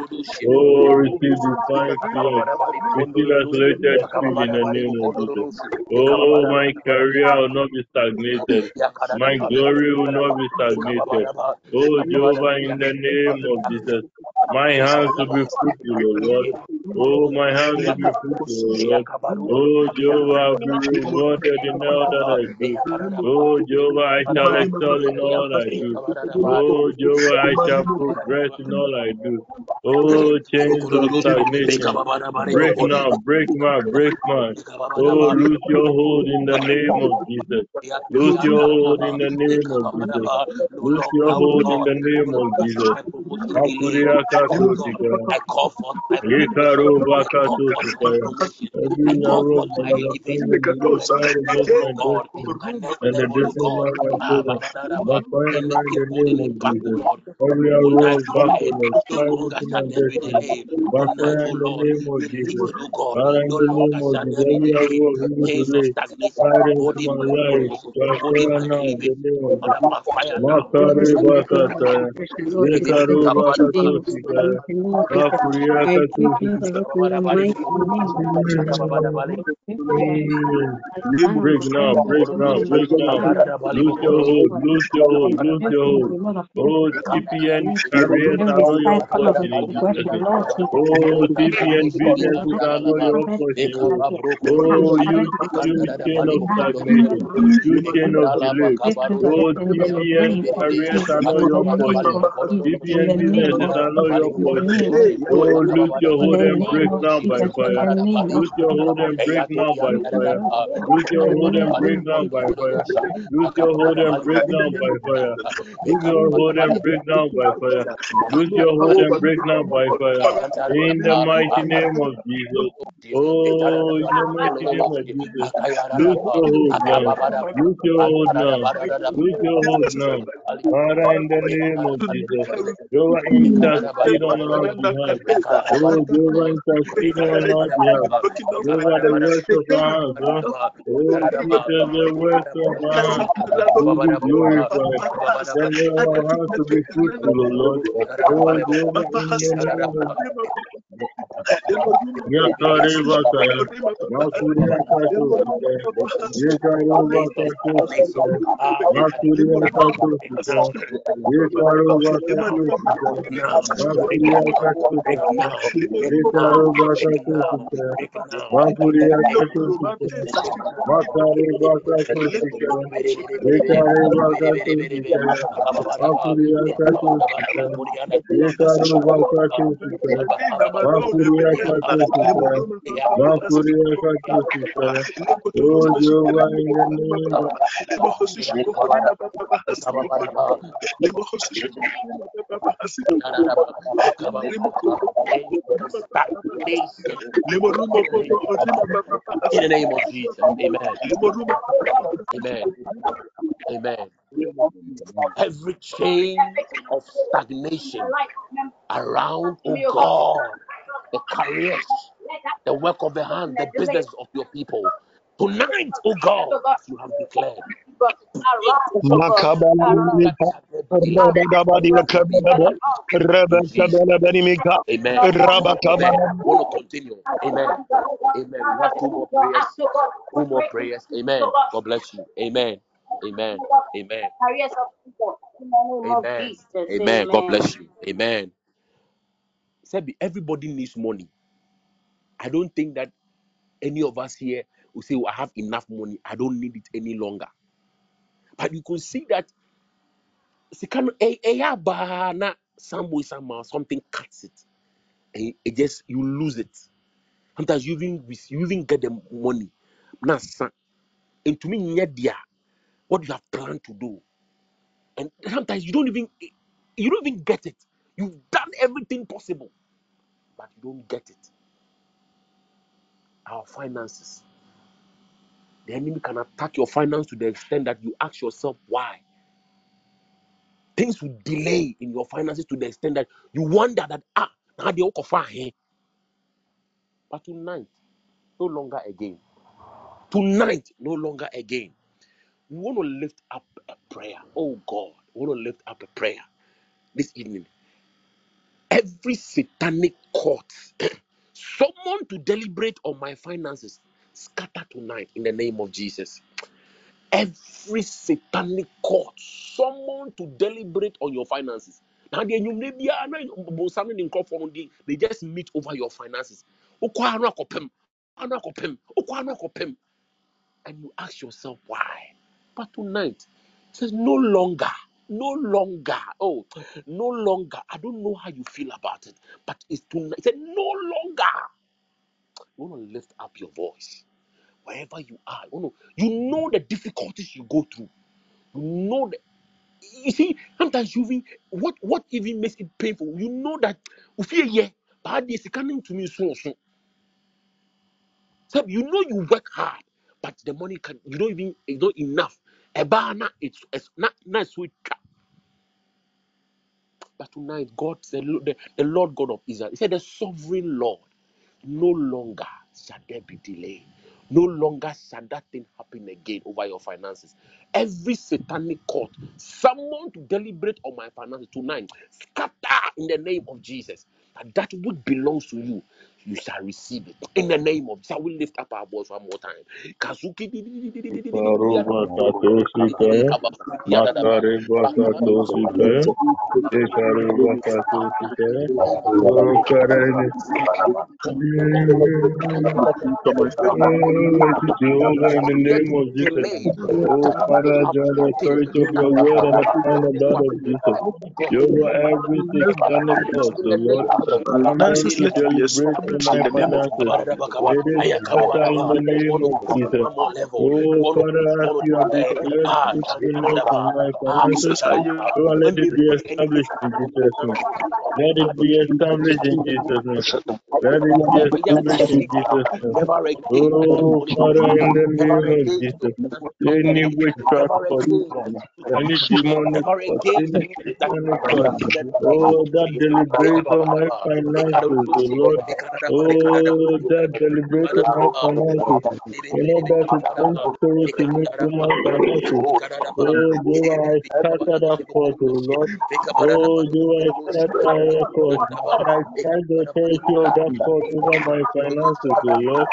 I: Oh, receive divine speed. Receive accelerated speed in the name of Jesus. Oh, my career will not be stagnated. My glory will not be stagnated. Oh, Jehovah, in the name of Jesus, my hands will be fruitful, O Lord. Oh, my hands will be fruitful, O Lord. Oh, Jehovah, I'll be rewarded in all that I do. Oh, Jehovah, I shall excel in all I do. Oh, Jehovah, I shall progress in all I do. Oh, chains of stagnation. Break now, break now, break now. Oh, lose your hold in the name of Jesus. Lose your hold in the name of Jesus. Lose your hold in the name of Jesus.
A: My promotion delay.
I: Makuria
A: God,
I: Katusika.
A: I call forth my promotion.
I: Yekaro
A: I call forth my
I: Bakatusika.
A: promotion. I
I: Every
A: call
I: arrow
A: forth
I: of
A: my elevation.
I: disappointment will
A: My
I: fire
A: next
I: against
A: level,
I: my
A: God.
I: destiny
A: My next
I: and the
A: level,
I: destiny
A: God.
I: of my children. By
A: babadadaba.
I: fire now in
A: Anything
I: the name
A: holding me
I: of
A: back,
I: Jesus.
A: God.
I: Every arrow
A: Tonight,
I: of
A: tonight,
I: backwardness
A: no
I: fire
A: longer
I: into my
A: shall there be
I: destiny.
A: delay.
I: By
A: Tonight,
I: fire in the
A: Lord,
I: name of
A: release
I: Jesus.
A: me, God.
I: Father, in
A: No
I: the
A: longer
I: name of
A: shall
I: Jesus,
A: there be
I: every
A: delay.
I: arrow of evil
A: Chains of
I: delay
A: stagnation
I: fire into
A: holding
I: my
A: my
I: life.
A: promotion,
I: By
A: holding
I: fire
A: my
I: now in the
A: elevation.
I: name of
A: Father,
I: Jesus.
A: by fire now.
I: Makare Bakataya.
C: Lord, I
A: Bidibidi
I: Yekaro
C: declare that
A: kababadaba.
C: chains of
I: Bakatusika.
C: stagnation, Lord Jesus.
I: Makuria
C: I break out
I: Katusika.
C: of it in the mighty name of Jesus.
A: Bikababadabali.
C: I break out of it. I stand on
I: Break
C: the
I: now, break now, break now. Lose your hold, lose your hold, lose your
C: out
I: hold.
C: of the Lord of
I: Oh,
C: Jesus.
I: Careers are
C: Every
I: your
C: cycle of
I: portion in Jesus'
C: regression,
I: name.
C: Lord Jesus.
I: Oh,
C: I
I: CPN
C: break out of
I: businesses are not your
C: promise the hand carries
I: you, you
C: promise.
I: chain of
C: We have in the
I: stagnation, you
C: mighty
I: chain of
C: of
I: delay.
C: break out of it
I: Oh,
C: in the
I: CPN
C: name of
I: careers
C: Jesus.
I: are not
C: In
I: your
C: the name
I: portion.
C: of Jesus. In
I: CPN
C: the name
I: businesses are not
C: Jesus.
I: your
C: In the name of Jesus.
I: Oh, lose your hold and break
C: of
I: now by fire.
C: the
I: Lose your hold and break now by
C: in
I: fire. Lose
C: the
I: your hold and break now by fire. Lose your hold and break now by fire. Lose your hold and break now by fire. Lose your hold and break now by fire. In the mighty name of Jesus. Oh, in the mighty name of Jesus. Lose your hold now. Lose your hold now. Lose your hold now. Father, in the name of Jesus. Jehovah intercede on our behalf. Oh, Jehovah intercede on our behalf. Jehovah the of our hands. Huh? Oh, Jesus, the of our hands will be glorified. Then our hands to be fruitful, O Lord. Oh, Jehovah, in the name of Yakarevakaya. Makuriakatosika. Yekarevakatosika. Makuriakatosika. Yekarevakatosika.
A: now, break now, break
I: Makuriakatosika.
A: now, break now, break now. In the name of Jesus. Amen. Amen. Amen. Every chain of stagnation around, oh God, the careers, the work of the hand, the business of your people. Tonight, oh God, you have declared, oh Amen. Amen. To continue. Amen. Amen. We have two more prayers. Two more prayers. Amen. God bless you. Amen. Amen. Amen. Amen. Amen. God bless you. Amen. Said everybody needs money. I don't think that any of us here will say, "Oh, I have enough money. I don't need it any longer. But you can see that sika no ɛ- eh, ɛyɛ eh, abaa na some way somehow uh, something cuts it. And it just you lose it. Sometimes you even you even get the money. Na sa ntumi nyɛ deɛ what you have planned to do. And sometimes you don't even eh, you don't even get it. You've done everything possible but you don't get it. Our finances the enemy can attack your finance to the extent that you ask yourself why. Things will delay in your finances to the extent that you wonder that ah now they all here but tonight no longer again. Tonight no longer again. We want to lift up a prayer. Oh god we want to lift up a prayer this evening. Every satanic court [clears throat] someone to deliberate on my finances scatter tonight in the name of jesus. Every satanic court someone to deliberate on your finances. Now the enyimire biara na bonsam ne nkurɔfoɔ no de they just meet over your finances. Wokɔ ano akɔpem ano akɔpem wokɔ ano and you ask yourself why? But tonight it says no longer no longer oh no longer. I don't know how you feel about it but it's tonight. It said no longer you want to lift up your voice. Wherever you are you, know, you know the difficulties you go through. You know that you see sometimes you even what what even makes it painful you know that you yeah but this coming to me soon soon. so you know you work hard but the money can you don't even it's not enough. Ebana, it's it's not not sweet but tonight god said the, the lord god of israel he said the sovereign lord no longer shall there be delay. No longer shall that thing happen again over your finances. Every satanic court, someone to deliberate on my finances tonight, scatter in the name of Jesus. And that which belongs to you, you shall receive it. In the name of shall we lift up our voice one more time? Kazuki
I: Jesus.
C: Let it be established in
I: Jesus' name. Let it be established in Jesus' name. Let it be established in Jesus' name. Oh, Father, in the name of Jesus. Any witchcraft
A: for
I: any demonic any
A: demonic
I: Oh, that deliberator my finances, oh Lord oh, that deliberate on my finances, in order to bring sorrow to through my finances. Oh, do I scatter that cause, oh Lord? Oh, do I scatter that cause? I strike the authority of that over my finances, Lord.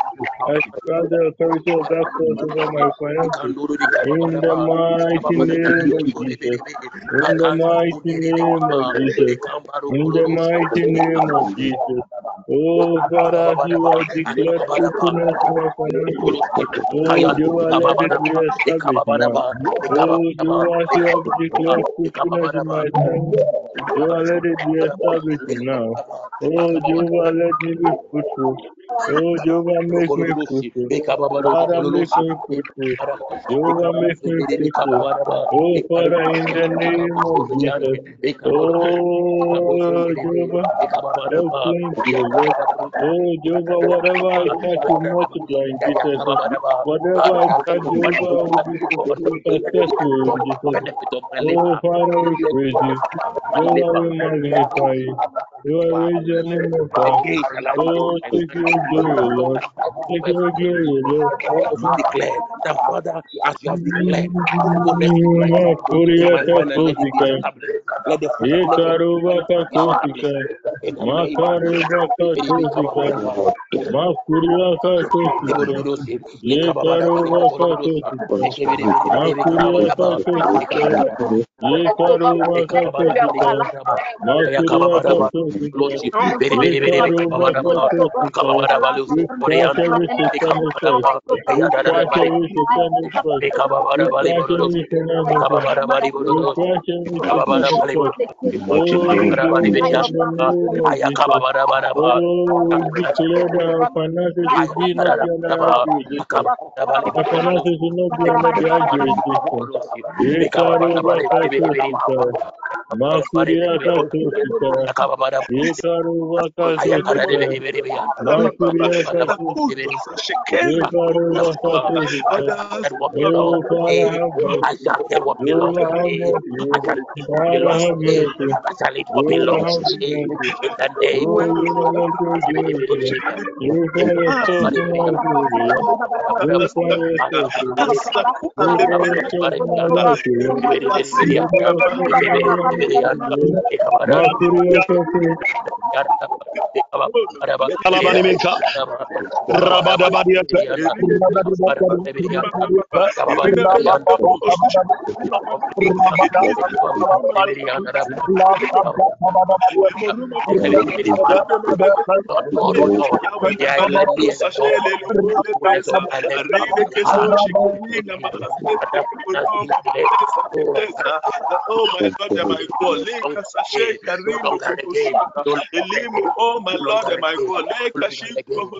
I: I strike the authority of that over my finances. In the mighty name of Jesus. In the mighty name of Jesus. In the mighty name of Jesus. Oh, Father, you have declared finances. Oh, Jehovah, let it be established. Oh, Jehovah, as you have declared my time. Jehovah, let it be established now. Oh, Jehovah, let me be fruitful. Oh, Jehovah, make me
A: Bokoroboshi,
I: fruitful.
A: Bekababaro
I: Father, make me fruitful. Jehovah, make me fruitful. Oh, Father, in the name of Jesus. Oh, Jehovah, oh, Jehovah, whatever I touch will multiply in Jesus' name. Whatever I touch, Jehovah, will be successful in Jesus' name.
A: benefit of my
I: Oh. Father, we praise you. Jehovah, we magnify you. You are raise your name up high.
A: Again shall I
I: Oh, take your Thank your glory,
A: you
I: Barabalu, Brianda, Oh, you know what to do. Purify yourself from all evil. Purify yourself. Purify yourself from all evil. Purify yourself from all evil. Makuria kato.
C: Alabanimika, Rabadabadiata, Rabadabadiata,
A: Lord God, oh Lord, may I let me enjoy the fullness of my life. Father, finance be declared.
C: My God and my God,
A: no longer
C: Leka
A: again,
C: Sashe
A: no
C: Karino
A: longer again,
C: Kokosuta,
A: no longer
C: Elimu,
A: again,
C: oh my
A: no
C: Lord
A: longer
C: and my
A: again,
C: God,
A: no
C: Leka
A: longer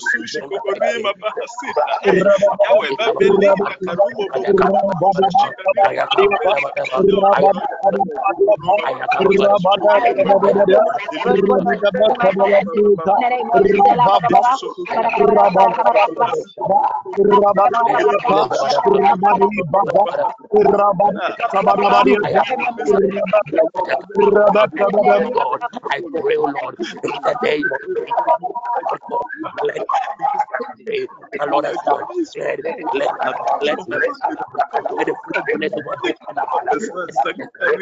A: again.
C: Oh
A: Oh I pray, oh Lord, in the name of oh let the Lord let the the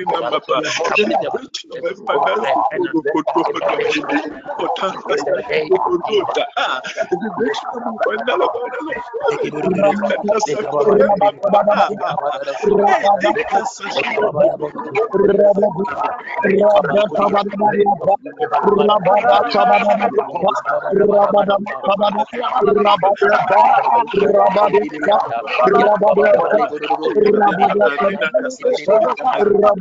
A: strength of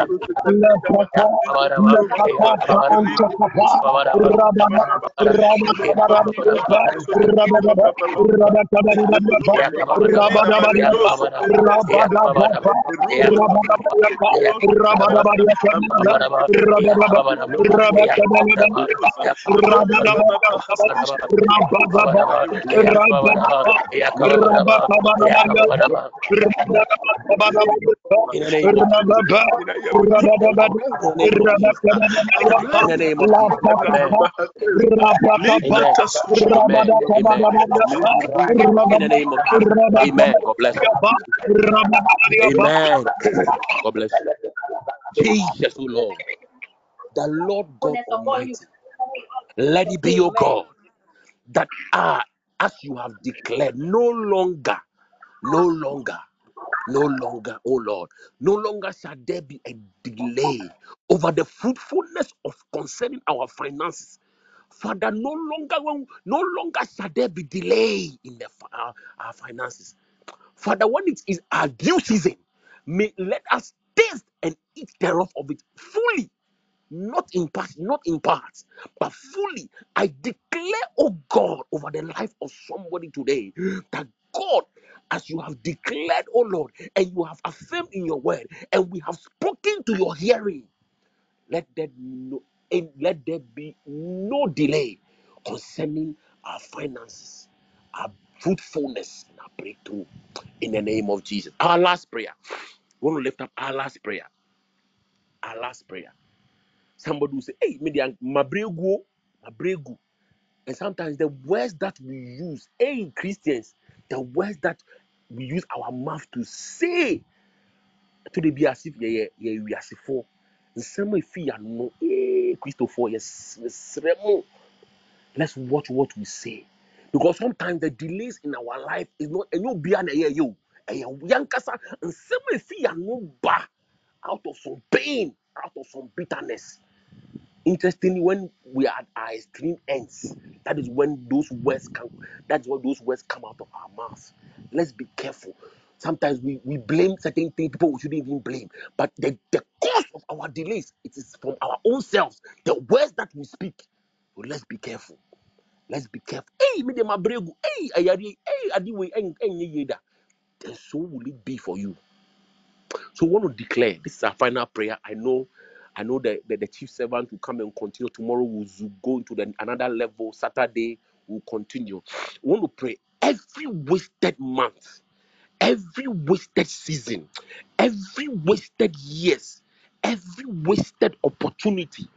A: Jesus.
C: in the
A: name. In the name of. Amen. God bless you. Amen. God bless. Jesus, O Lord. The Lord God Almighty. Let it be your God that are as you have declared, no longer, no longer, no longer, oh Lord, no longer shall there be a delay over the fruitfulness of concerning our finances. Father, no longer, no longer shall there be delay in the our, our finances. Father, when it is our due season, may let us taste and eat thereof of it fully not in part, not in parts, but fully. I declare, oh God, over the life of somebody today that God, as you have declared, oh Lord, and you have affirmed in your word, and we have spoken to your hearing, let there no let there be no delay concerning our finances, our fruitfulness, and our breakthrough in the name of Jesus. Our last prayer. We want to lift up our last prayer. Our last prayer. Somebody will say, Hey, media mabregu, mabregu. And sometimes the words that we use, hey Christians, the words that we use our mouth to say. To the be as if we are for. Nsɛm a ɛfi ano ee kristofoɔ yɛsrɛ mo. Let's watch what we say. Because sometimes the delays in our life is not ɛnyɛ obiara na ɛyɛ yɛ o ɛyɛ yankasa nsɛm a ɛfi ano ba out of some pain out of some bitterness. Interestingly, when we are at our extreme ends, that is when those words come. That's when those words come out of our mouths. Let's be careful. Sometimes we, we blame certain things people we shouldn't even blame. But the, the cause of our delays, it is from our own selves. The words that we speak. So let's be careful. Let's be careful. Hey, me de mabregu. Hey, ayari. Hey, adiwe. Hey, yeda. Then so will it be for you. So we want to declare this is our final prayer. I know, I know that the, the chief servant will come and continue. Tomorrow we'll go into the, another level. Saturday we'll continue. We want to pray every wasted month every wasted season, every wasted years, every wasted opportunity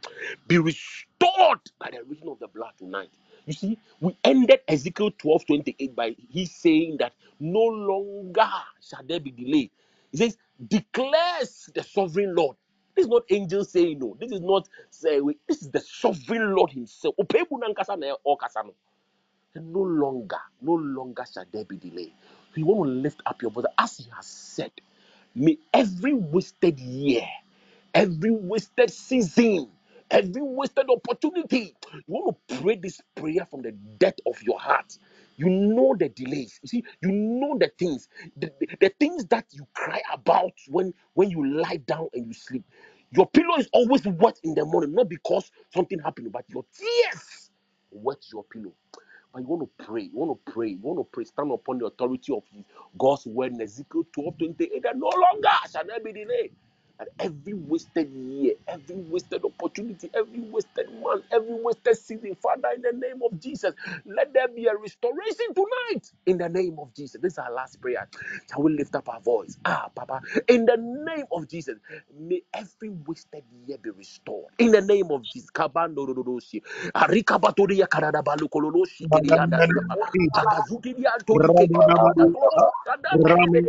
A: be restored by the reason of the blood tonight. You see, we ended Ezekiel 12 28 by he saying that no longer shall there be delay. He says, declares the sovereign Lord. This is not angels saying no. This is not say this is the sovereign Lord Himself. No longer, no longer shall there be delay. So you want to lift up your voice as he has said, may every wasted year, every wasted season, every wasted opportunity, you want to pray this prayer from the depth of your heart. You know the delays. You see, you know the things, the, the, the things that you cry about when when you lie down and you sleep. Your pillow is always wet in the morning, not because something happened, but your tears wet your pillow. But you want to pray, you want to pray, you want to pray, stand upon the authority of his God's word in Ezekiel 12 28. that no longer shall there be delay. And every wasted year, every wasted opportunity, every wasted month, every wasted season, Father, in the name of Jesus, let there be a restoration tonight. In the name of Jesus. This is our last prayer. Shall we lift up our voice? Ah, Papa, in the name of Jesus, may every wasted year be restored. In the name of Jesus. Kabando Arikabatoria Karadabalu Kololoshi Kirianda Rikapa. Agazuki Antori Kirianda Toro Kadande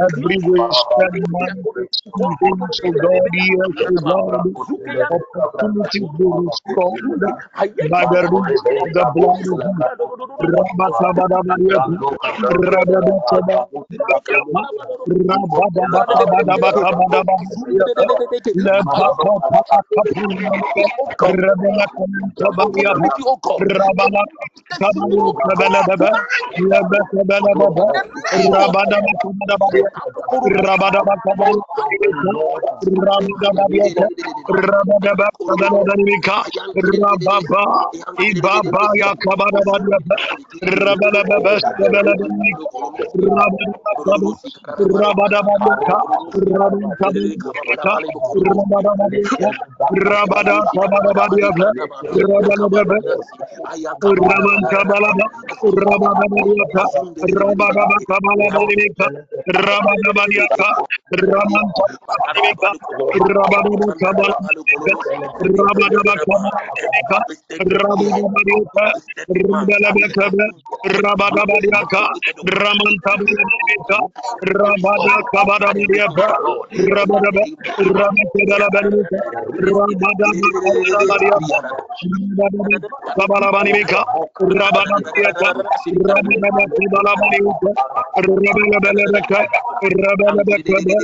G: Every wasted of Jesus.
A: Oh God, every oh tonight.
G: Lebakabadabadiata,
A: In the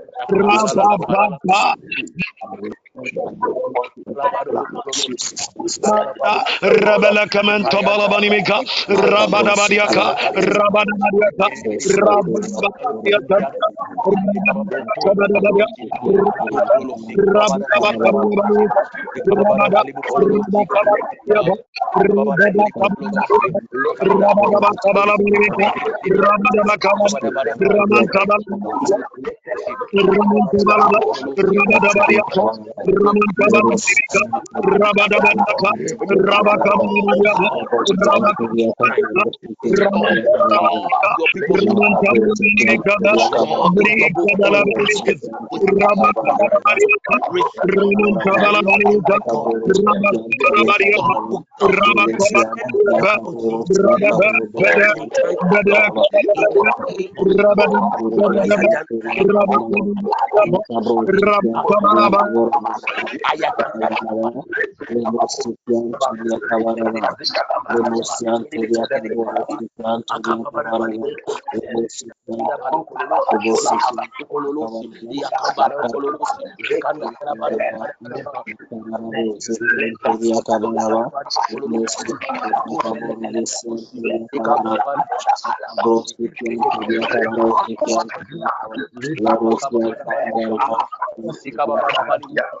G: Ramankabalaba,
A: Year,
G: Rabadabadiaka,
A: wasted month,
G: Rabadabakaba, Rabadabadiaka,
A: wasted
G: Ramankabalabadika,
A: restored by the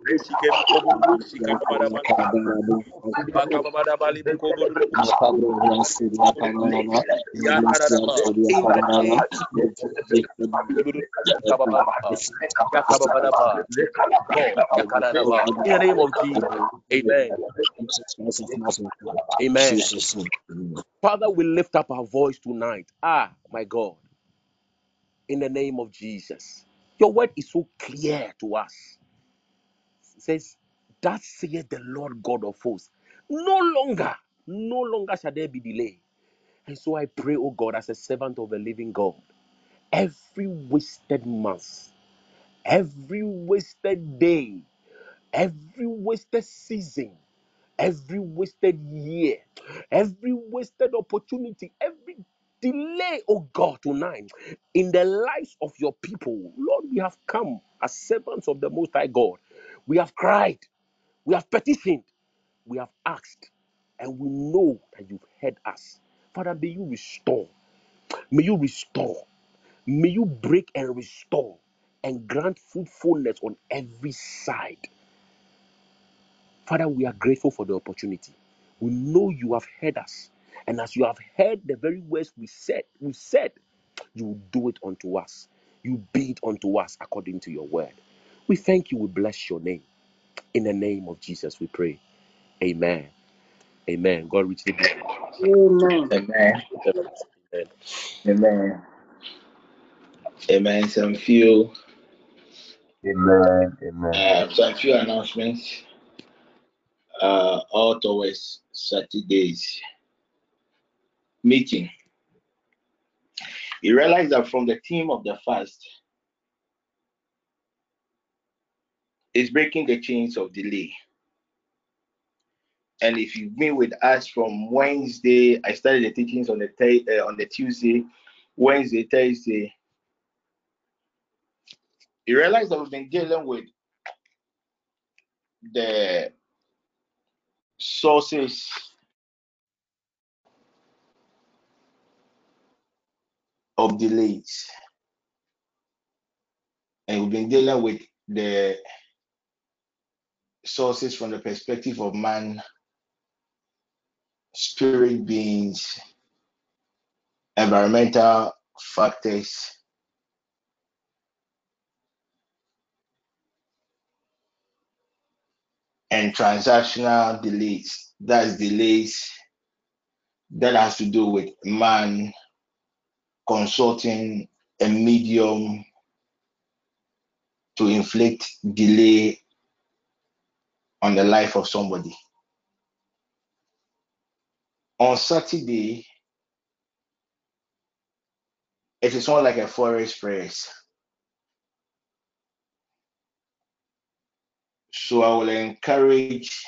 A: Amen. Father, we lift up our voice tonight. Ah, my God. In the name of Jesus. Your word is so clear to us. Says, That saith the Lord God of hosts. No longer, no longer shall there be delay. And so I pray, oh God, as a servant of the living God, every wasted month, every wasted day, every wasted season, every wasted year, every wasted opportunity, every delay, oh God, tonight in the lives of your people. Lord, we have come as servants of the Most High God. We have cried, we have petitioned, we have asked, and we know that you've heard us. Father, may you restore, may you restore, may you break and restore and grant fruitfulness on every side. Father, we are grateful for the opportunity. We know you have heard us. And as you have heard the very words we said, we said, you will do it unto us. You be it unto us according to your word. We thank you. We bless your name. In the name of Jesus, we pray. Amen. Amen. God richly bless
H: Amen.
J: Amen.
A: you. Amen.
J: Amen. Amen. Some few
F: Amen. Amen.
J: uh, some few announcements. Uh, all towards Saturday's meeting. You realize that from the theme of the fast is breaking the chains of delay. And if you've been with us from Wednesday, I started the teachings on the th- uh, on the Tuesday, Wednesday, Thursday. You realize that we've been dealing with the sources of delays, and we've been dealing with the sources from the perspective of man, spirit beings, environmental factors, and transactional delays. That's delays that has to do with man consulting a medium to inflict delay on the life of somebody. On Saturday, it is not like a forest prayers. So I will encourage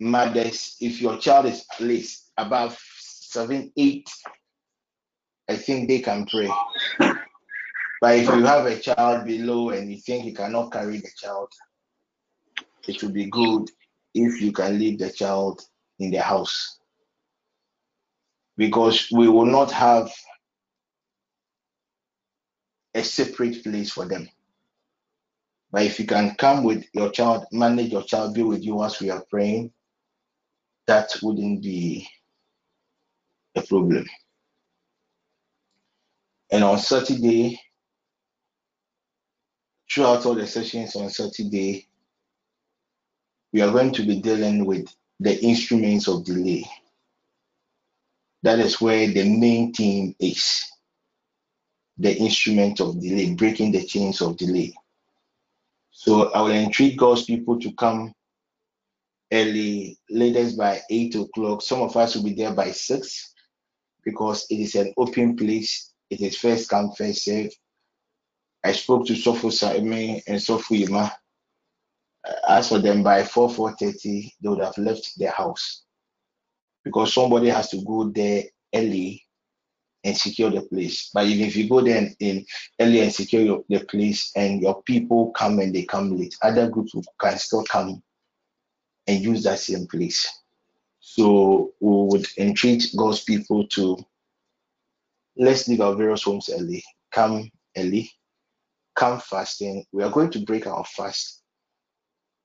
J: mothers if your child is at least above seven, eight, I think they can pray. But if you have a child below and you think you cannot carry the child, it will be good if you can leave the child in the house. Because we will not have a separate place for them. But if you can come with your child, manage your child, be with you as we are praying, that wouldn't be a problem. And on Saturday, throughout all the sessions on Saturday, we are going to be dealing with the instruments of delay. That is where the main theme is the instrument of delay, breaking the chains of delay. So I will entreat God's people to come early, latest by 8 o'clock. Some of us will be there by 6 because it is an open place. It is first come, first serve. I spoke to Sofo Saime and Sofo Yima. As for them, by 4 4:30, they would have left their house because somebody has to go there early and secure the place. But even if you go there in early and secure your, the place, and your people come and they come late, other groups can still come and use that same place. So we would entreat God's people to let's leave our various homes early, come early, come fasting. We are going to break our fast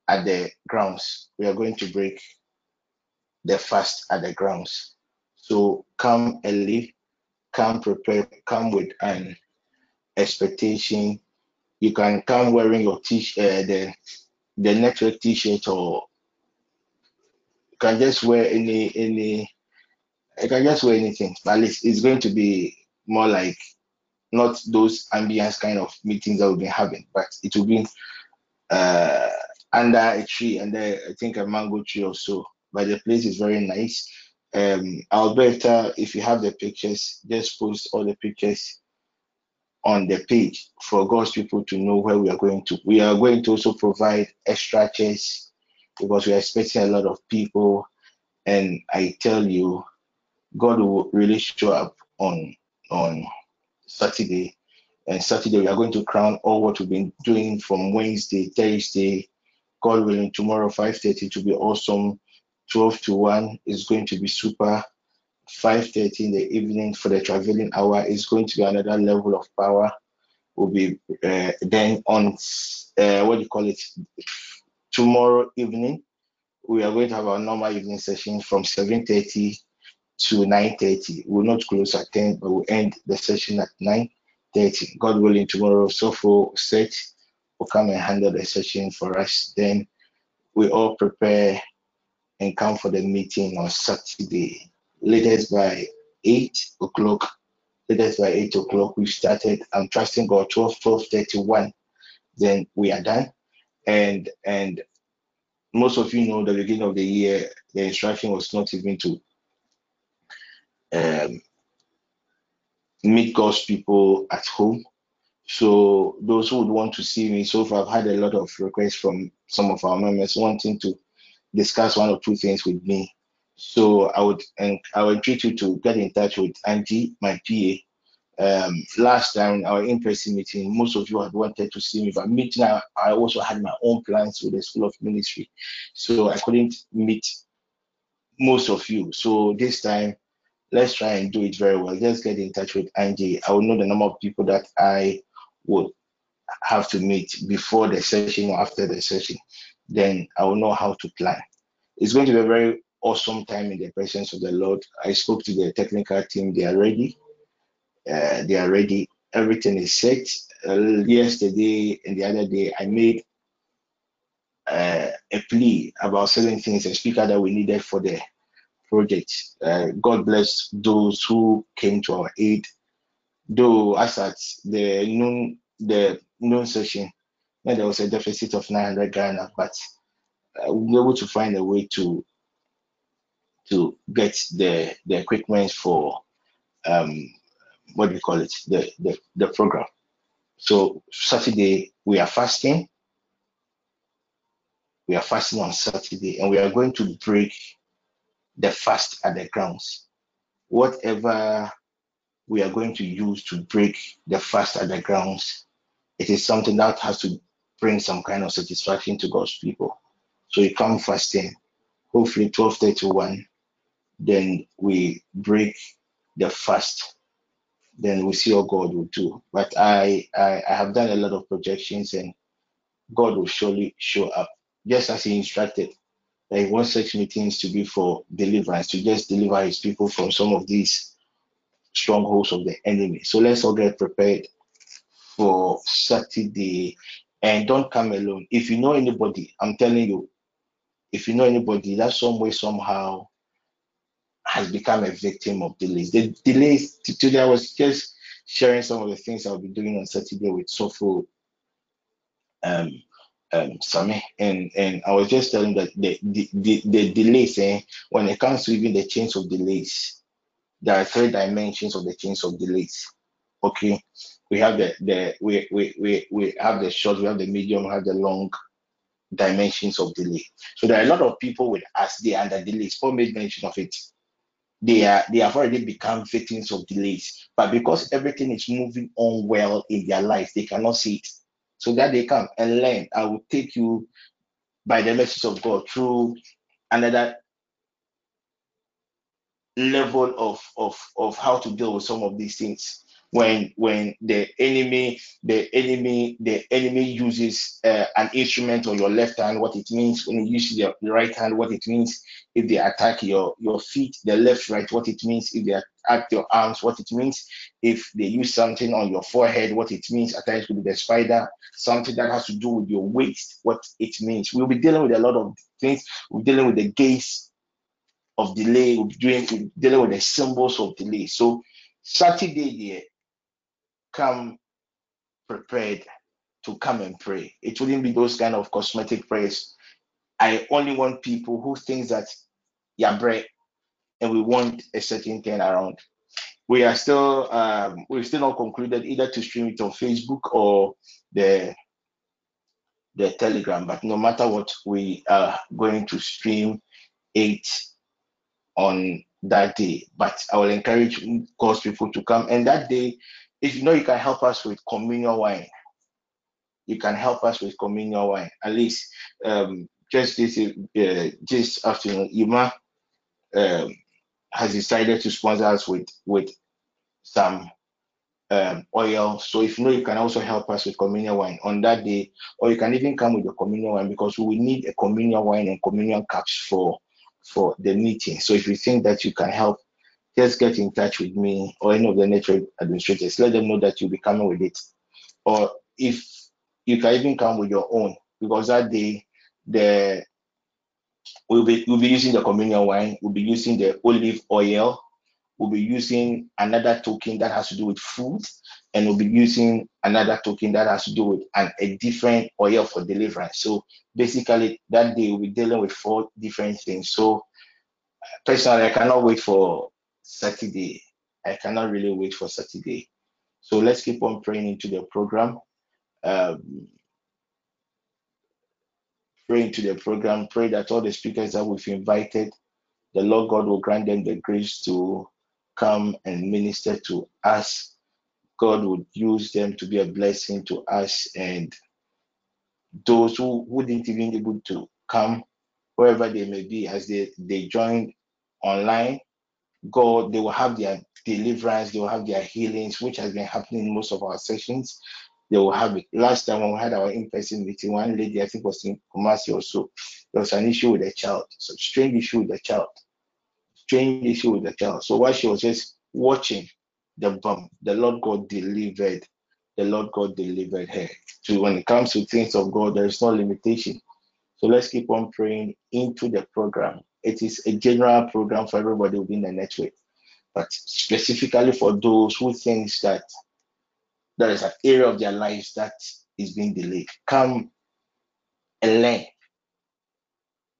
J: at the grounds. We are going to break the fast at the grounds. So come early, come prepared, come with an expectation. You can come wearing your t uh, the the network t-shirt or you can just wear any any you can just wear anything. But it's, it's going to be more like not those ambience kind of meetings that we've been having, but it will be uh, under a tree and I think a mango tree or so. But the place is very nice. Um, Alberta, if you have the pictures, just post all the pictures on the page for God's people to know where we are going to. We are going to also provide extra chairs because we are expecting a lot of people. And I tell you, God will really show up on on Saturday. And Saturday we are going to crown all what we've been doing from Wednesday, Thursday, God willing, tomorrow 5:30 to be awesome. 12 to 1 is going to be super. 5:30 in the evening for the traveling hour is going to be another level of power. Will be uh, then on uh, what do you call it? Tomorrow evening, we are going to have our normal evening session from 7:30 to 9:30. We'll not close at 10, but we'll end the session at 9:30. God willing, tomorrow so for set will come and handle the session for us. Then we all prepare and come for the meeting on Saturday. Latest by 8 o'clock. Latest by 8 o'clock, we started. I'm trusting God 12, 12 31. Then we are done. And and most of you know the beginning of the year, the instruction was not even to um, meet God's people at home. So those who would want to see me, so far I've had a lot of requests from some of our members wanting to discuss one or two things with me. So I would and I would entreat you to get in touch with Angie, my PA. Um, last time our in-person meeting, most of you had wanted to see me, but meeting I, I also had my own plans with the School of Ministry, so I couldn't meet most of you. So this time, let's try and do it very well. Just get in touch with Angie. I will know the number of people that I would have to meet before the session or after the session. Then I will know how to plan. It's going to be a very awesome time in the presence of the Lord. I spoke to the technical team, they are ready. Uh, they are ready. Everything is set. Uh, yesterday and the other day, I made uh, a plea about certain things, a speaker that we needed for the project. Uh, God bless those who came to our aid. Though, as at the noon the noon session, there was a deficit of 900 Ghana, but uh, we were able to find a way to to get the the equipment for um what do you call it the the, the program. So Saturday we are fasting. We are fasting on Saturday, and we are going to break the fast at the grounds. Whatever we are going to use to break the fast at the grounds, it is something that has to bring some kind of satisfaction to God's people. So you come fasting, hopefully 1231, then we break the fast. Then we see what God will do. But I, I I have done a lot of projections and God will surely show up. Just as he instructed that he wants such meetings to be for deliverance, to just deliver his people from some of these strongholds of the enemy. So let's all get prepared for Saturday and don't come alone. If you know anybody, I'm telling you, if you know anybody that some way, somehow has become a victim of delays. The delays today, I was just sharing some of the things I'll be doing on Saturday with Sofo um, um, Sami, and and I was just telling that the the, the, the delays, eh, when it comes to even the chains of delays, there are three dimensions of the chains of delays. Okay, we have the the we we we, we have the short, we have the medium, we have the long dimensions of delay. So there are a lot of people with us they are under delays. Paul made mention of it. They are they have already become victims of delays, but because everything is moving on well in their life, they cannot see it. So that they come and learn. I will take you by the message of God through another level of of of how to deal with some of these things. When when the enemy the enemy the enemy uses uh, an instrument on your left hand what it means when you use your right hand what it means if they attack your your feet the left right what it means if they attack your arms what it means if they use something on your forehead what it means at times with the spider something that has to do with your waist what it means. We'll be dealing with a lot of things. We're dealing with the gaze of delay, doing dealing with the symbols of delay. So Saturday there, come prepared to come and pray. It wouldn't be those kind of cosmetic prayers. I only want people who think that yeah, bread and we want a certain thing around. We are still um we've still not concluded either to stream it on Facebook or the the telegram, but no matter what, we are going to stream it on that day. But I will encourage God's people to come. And that day, if you know you can help us with communion wine, you can help us with communion wine. At least um, just this uh, this afternoon, Ima um, has decided to sponsor us with with some um, oil. So if you know you can also help us with communion wine on that day, or you can even come with your communion wine because we need a communion wine and communion cups for for the meeting. So if you think that you can help, just get in touch with me or any of the network administrators. Let them know that you'll be coming with it. Or if you can even come with your own, because that day the we'll be we'll be using the communion wine, we'll be using the olive oil, we'll be using another token that has to do with food, and we'll be using another token that has to do with an, a different oil for deliverance. So basically, that day we'll be dealing with four different things. So personally, I cannot wait for Saturday. I cannot really wait for Saturday. So let's keep on praying into the program. Um, pray into the program. Pray that all the speakers that we've invited, the Lord God will grant them the grace to come and minister to us. God would use them to be a blessing to us and those who wouldn't even be able to come, wherever they may be, as they, they join online, God, they will have their deliverance, they will have their healings, which has been happening in most of our sessions. They will have it. Last time when we had our in-person meeting, one lady, I think was in Kumasi also, there was an issue with a child, so strange issue with a child, strange issue with the child. So while she was just watching the bomb, the Lord God delivered, the Lord God delivered her. So when it comes to things of God, there is no limitation. So let's keep on praying into the program. It is a general program for everybody within the network, but specifically for those who thinks that That is an area of their lives that is being delayed. Come and learn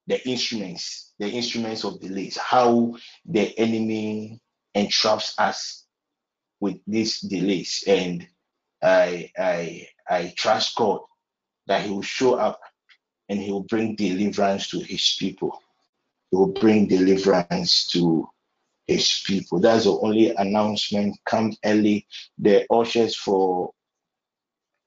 J: the instruments, the instruments of delays, how the enemy entraps us with these delays. And I I I trust God that He will show up and He will bring deliverance to His people. He will bring deliverance to His people. That's the only announcement. Come early. The ushers for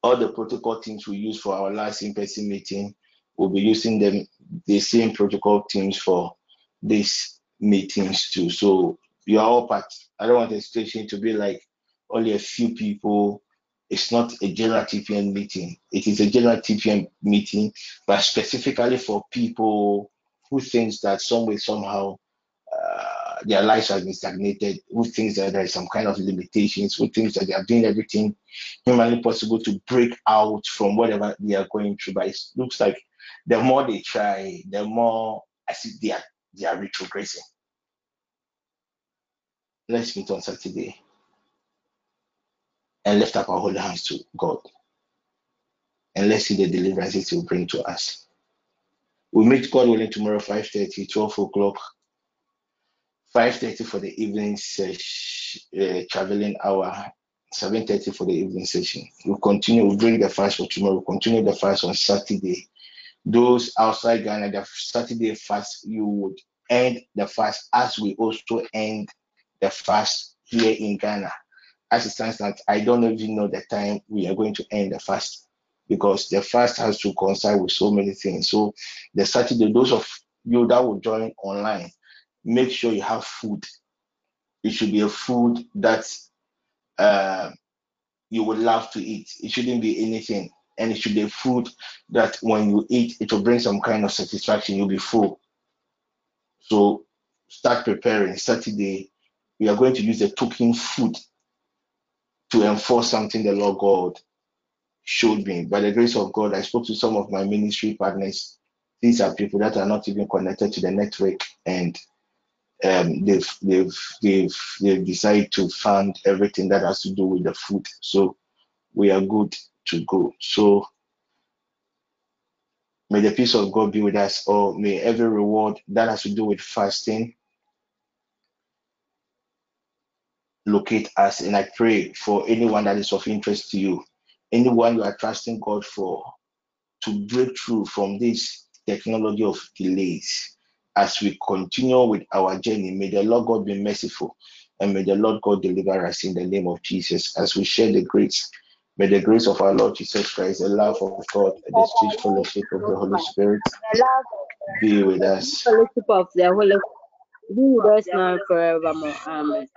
J: all the protocol teams we use for our last in-person meeting, we'll be using them the same protocol teams for these meetings too. So you are all part. I don't want the situation to be like only a few people. It's not a general TPN meeting. It is a general TPN meeting, but specifically for people who thinks that some way somehow uh, their lives have been stagnated, who thinks that there is some kind of limitations, who thinks that they are doing everything humanly possible to break out from whatever they are going through. But it looks like the more they try, the more as if they are they are retrogressing. Let's meet on Saturday and lift up our holy hands to God. And let's see the deliverances He will bring to us. We meet God willing tomorrow, 5:30, 12 o'clock, 5:30 for the evening session, uh, traveling hour, 7:30 for the evening session. We'll continue, we'll bring the fast for tomorrow, we'll continue the fast on Saturday. Those outside Ghana, the Saturday fast, you would end the fast as we also end the fast here in Ghana. As it stands that I don't even know the time we are going to end the fast because the fast has to coincide with so many things. So the Saturday, those of you that will join online, make sure you have food. It should be a food that uh, you would love to eat. It shouldn't be anything. And it should be food that when you eat, it will bring some kind of satisfaction. You'll be full. So start preparing. Saturday, we are going to use the token food to enforce something the Lord God showed me. By the grace of God, I spoke to some of my ministry partners. These are people that are not even connected to the network, and um, they've they've they've they've decided to fund everything that has to do with the food. So we are good to go. So may the peace of God be with us, or may every reward that has to do with fasting locate us. And I pray for anyone that is of interest to you, anyone you are trusting God for, to break through from this technology of delays as we continue with our journey. May the Lord God be merciful and may the Lord God deliver us in the name of Jesus as we share the grace. May the grace of our Lord Jesus Christ, the love of God, and the sweet fellowship of the Holy Spirit be with us.
H: Fellowship of the Holy be with us now and forevermore. Amen.